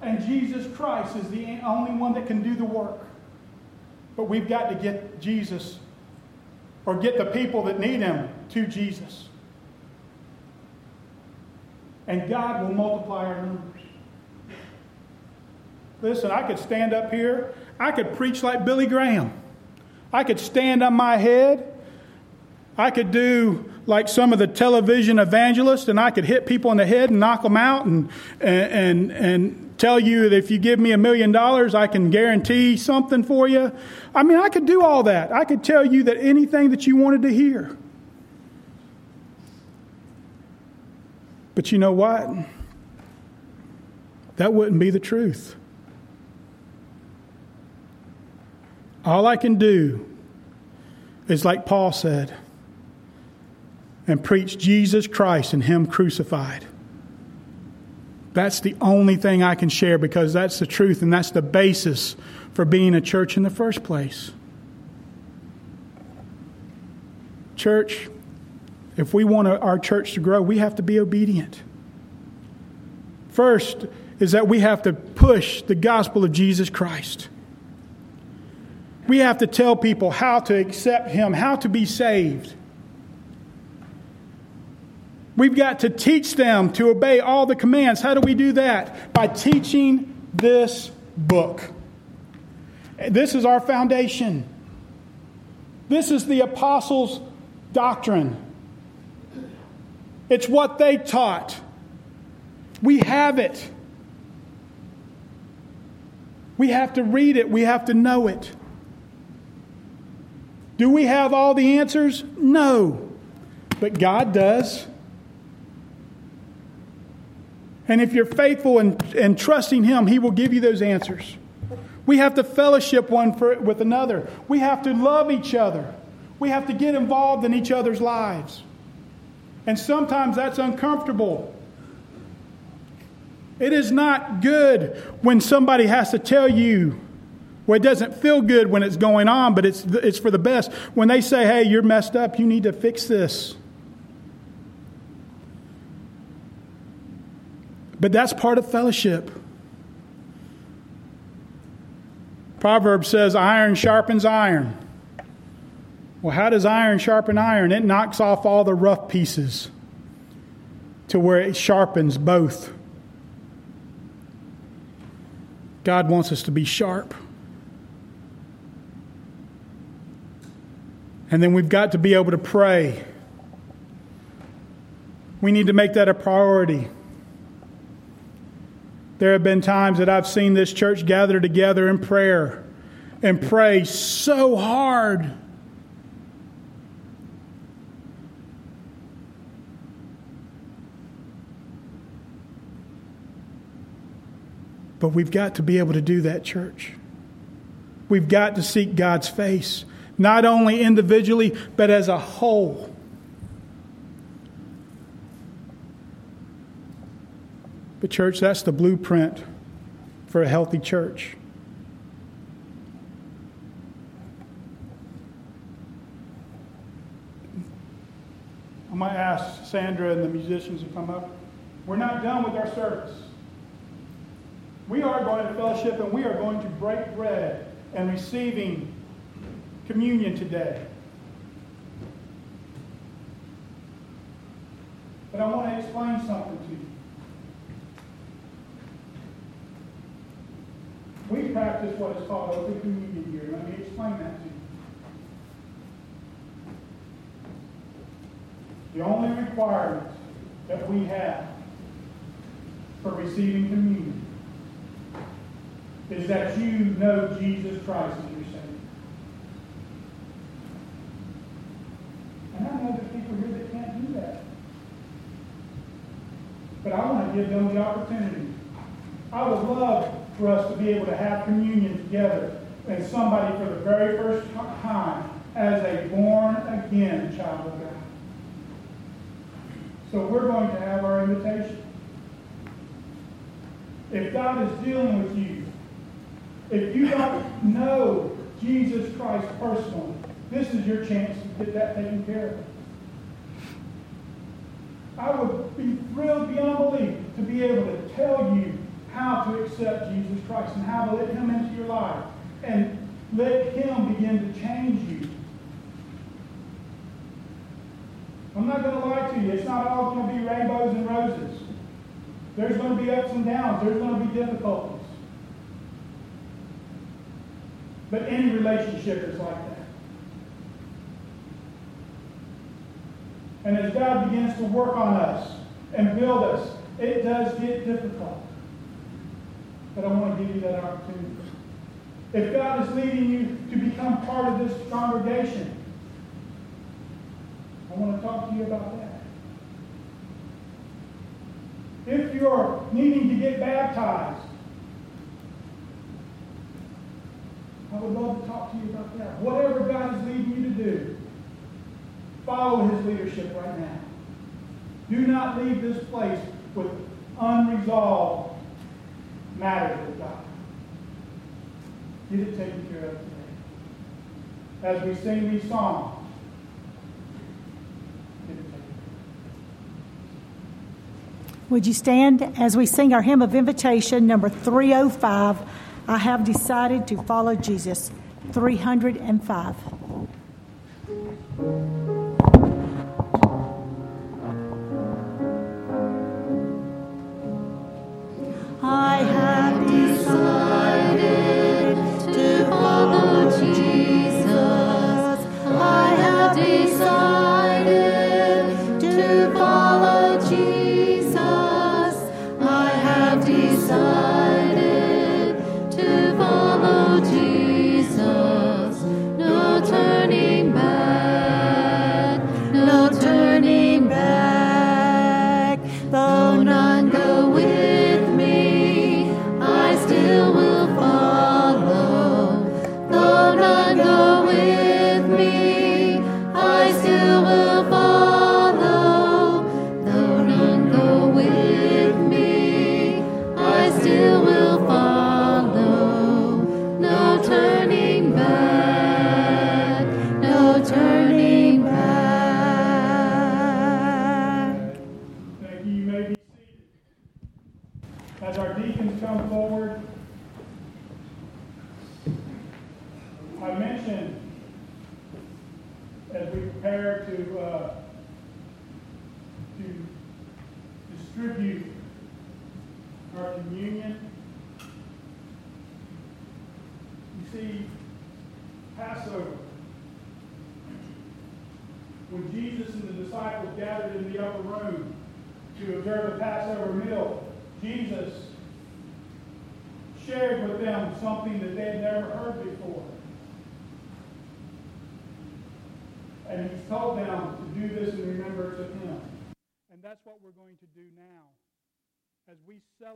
And Jesus Christ is the only one that can do the work. But we've got to get Jesus or get the people that need him to Jesus. And God will multiply our numbers. Listen, I could stand up here, I could preach like Billy Graham. I could stand on my head. I could do like some of the television evangelists, and I could hit people in the head and knock them out and, and, and, and tell you that if you give me a million dollars, I can guarantee something for you. I mean, I could do all that. I could tell you that anything that you wanted to hear. But you know what? That wouldn't be the truth. All I can do is like Paul said and preach Jesus Christ and Him crucified. That's the only thing I can share because that's the truth and that's the basis for being a church in the first place. Church, if we want our church to grow, we have to be obedient. First is that we have to push the gospel of Jesus Christ. We have to tell people how to accept Him, how to be saved. We've got to teach them to obey all the commands. How do we do that? By teaching this book. This is our foundation. This is the apostles' doctrine. It's what they taught. We have it. We have to read it, we have to know it. Do we have all the answers? No. But God does. And if you're faithful and, and trusting Him, He will give you those answers. We have to fellowship one for, with another. We have to love each other. We have to get involved in each other's lives. And sometimes that's uncomfortable. It is not good when somebody has to tell you, well, it doesn't feel good when it's going on, but it's, it's for the best. When they say, hey, you're messed up, you need to fix this. But that's part of fellowship. Proverbs says, iron sharpens iron. Well, how does iron sharpen iron? It knocks off all the rough pieces to where it sharpens both. God wants us to be sharp. And then we've got to be able to pray. We need to make that a priority. There have been times that I've seen this church gather together in prayer and pray so hard. But we've got to be able to do that, church. We've got to seek God's face, not only individually, but as a whole. But, church, that's the blueprint for a healthy church. I might ask Sandra and the musicians to come up. We're not done with our service. We are going to fellowship and we are going to break bread and receiving communion today. But I want to explain something to you. Practice what is called open communion here. Let me explain that to you. The only requirement that we have for receiving communion is that you know Jesus Christ as your Savior. And I know there's people here that can't do that. But I want to give them the opportunity. I would love for us to be able to have communion together and somebody for the very first time as a born again child of God. So we're going to have our invitation. If God is dealing with you, if you don't know Jesus Christ personally, this is your chance to get that taken care of. I would be thrilled beyond belief to be able to tell you how to accept Jesus Christ and how to let Him into your life and let Him begin to change you. I'm not going to lie to you. It's not all going to be rainbows and roses. There's going to be ups and downs. There's going to be difficulties. But any relationship is like that. And as God begins to work on us and build us, it does get difficult. But I want to give you that opportunity. If God is leading you to become part of this congregation, I want to talk to you about that. If you're needing to get baptized, I would love to talk to you about that. Whatever God is leading you to do, follow his leadership right now. Do not leave this place with unresolved matters with God. Get it taken care of today. As we sing these songs, Would you stand as we sing our hymn of invitation, number 305? I have decided to follow Jesus. 305.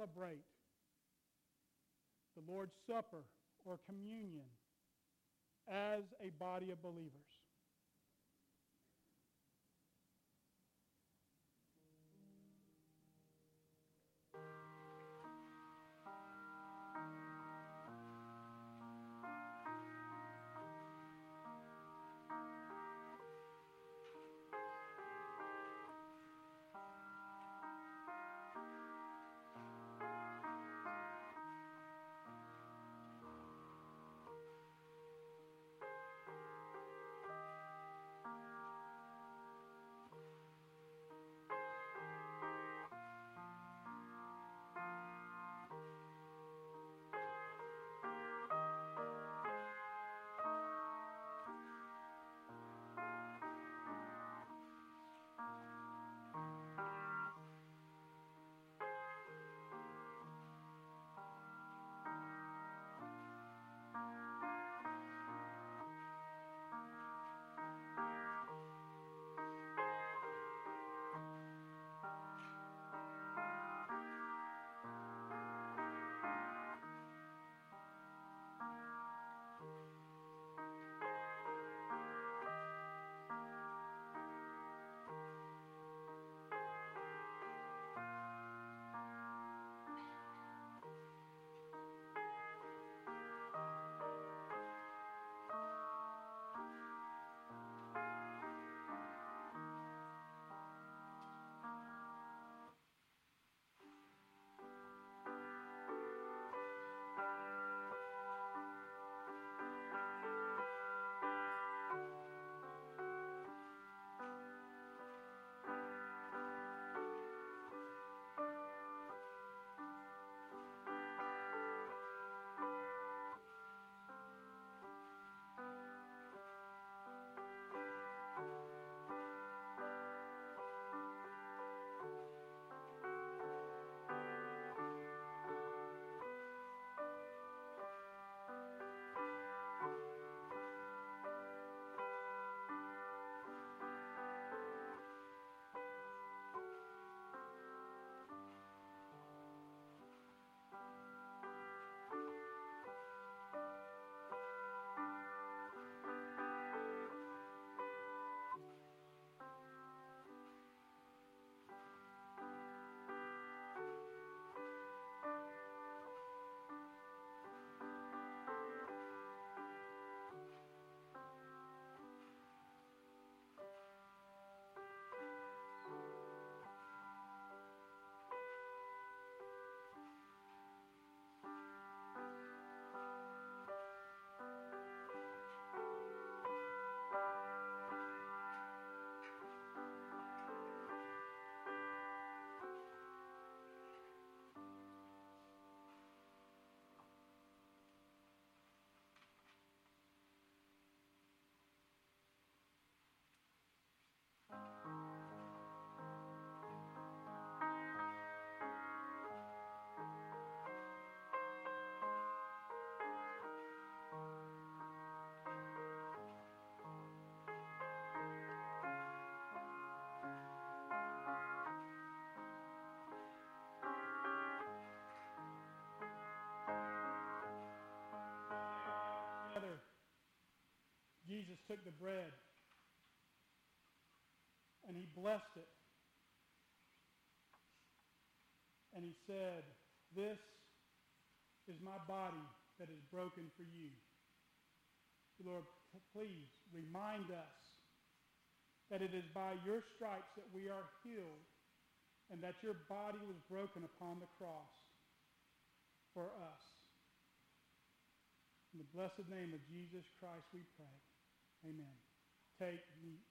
Celebrate the Lord's Supper or communion as a body of believers. Jesus took the bread and he blessed it. And he said, This is my body that is broken for you. Lord, please remind us that it is by your stripes that we are healed and that your body was broken upon the cross for us. In the blessed name of Jesus Christ we pray. Amen. Take meat.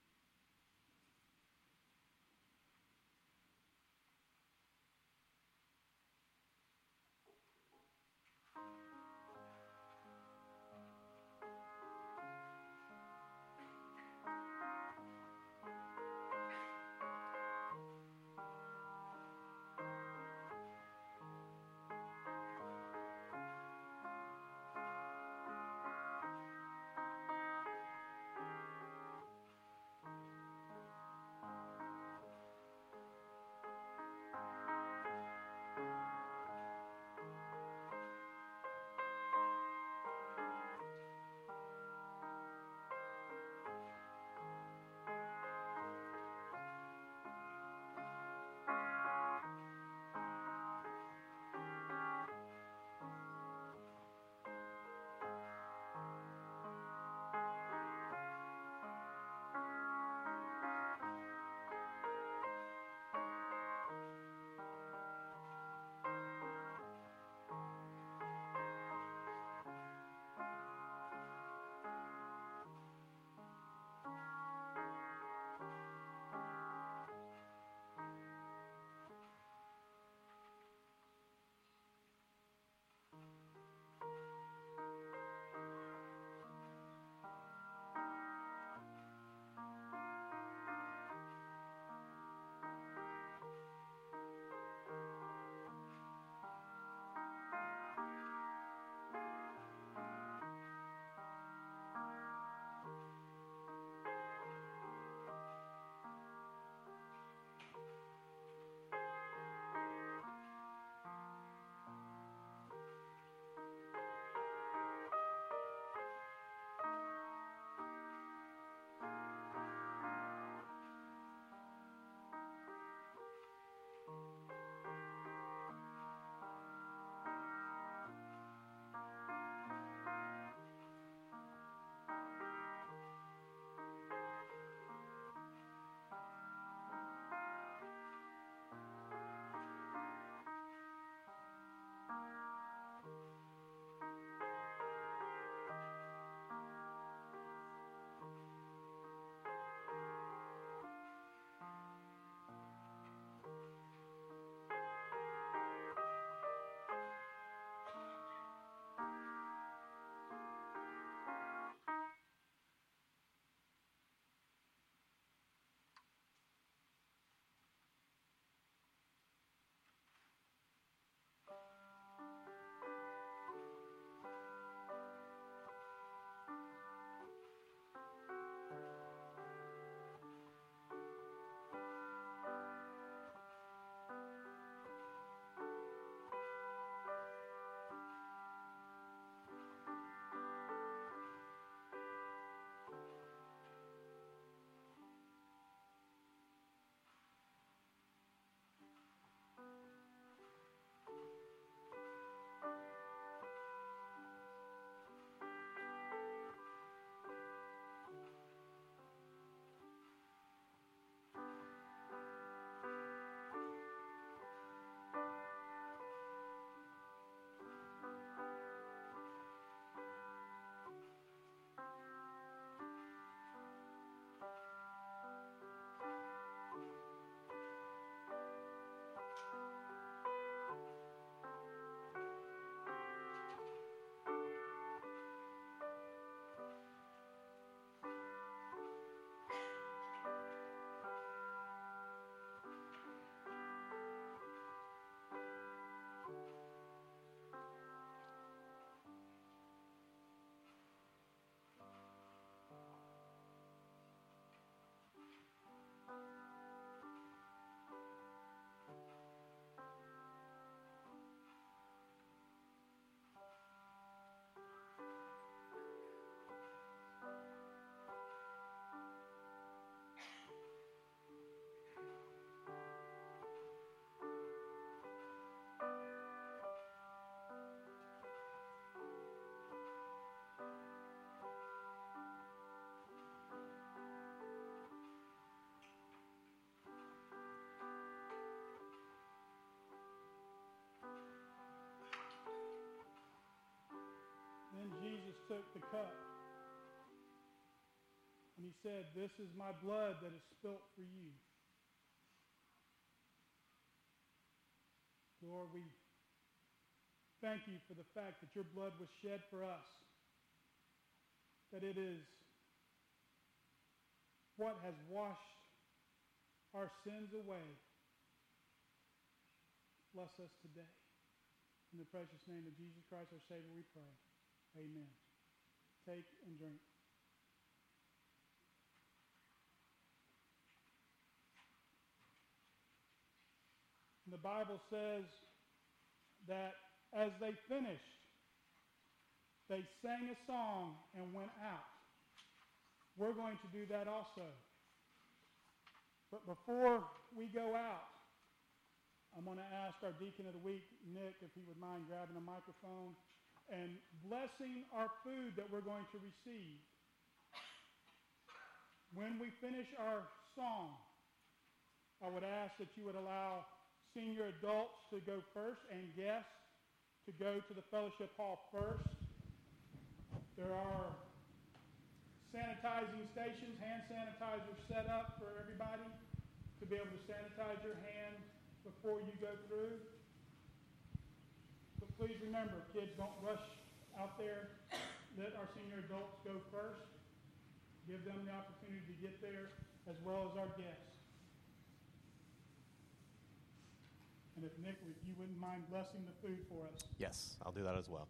Cup. And he said, This is my blood that is spilt for you. Lord, we thank you for the fact that your blood was shed for us, that it is what has washed our sins away. Bless us today. In the precious name of Jesus Christ, our Savior, we pray. Amen. Take and drink. the Bible says that as they finished, they sang a song and went out. We're going to do that also. But before we go out, I'm going to ask our deacon of the week, Nick, if he would mind grabbing a microphone and blessing our food that we're going to receive. When we finish our song, I would ask that you would allow senior adults to go first and guests to go to the fellowship hall first. There are sanitizing stations, hand sanitizers set up for everybody to be able to sanitize your hands before you go through. But please remember, kids don't rush out there. Let our senior adults go first. Give them the opportunity to get there as well as our guests. And if Nick, if you wouldn't mind blessing the food for us. Yes, I'll do that as well.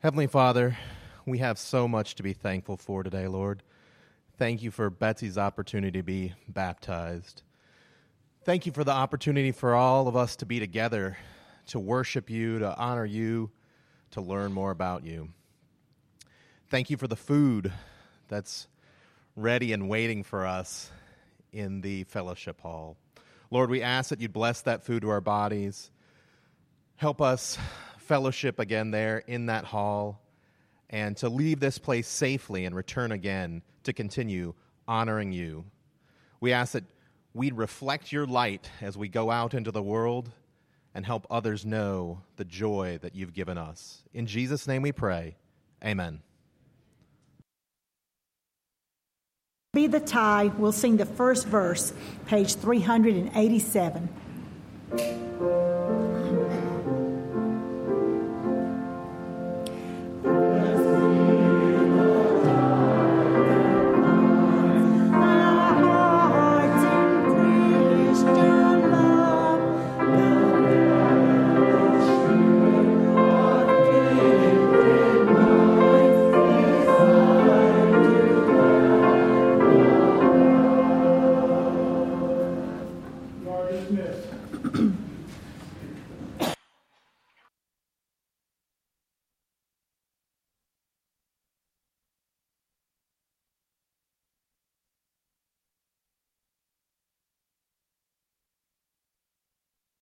Heavenly Father, we have so much to be thankful for today, Lord. Thank you for Betsy's opportunity to be baptized. Thank you for the opportunity for all of us to be together, to worship you, to honor you, to learn more about you. Thank you for the food that's ready and waiting for us in the fellowship hall. Lord, we ask that you'd bless that food to our bodies. Help us fellowship again there in that hall and to leave this place safely and return again to continue honoring you. We ask that we'd reflect your light as we go out into the world and help others know the joy that you've given us. In Jesus' name we pray. Amen. Be the tie. We'll sing the first verse, page 387.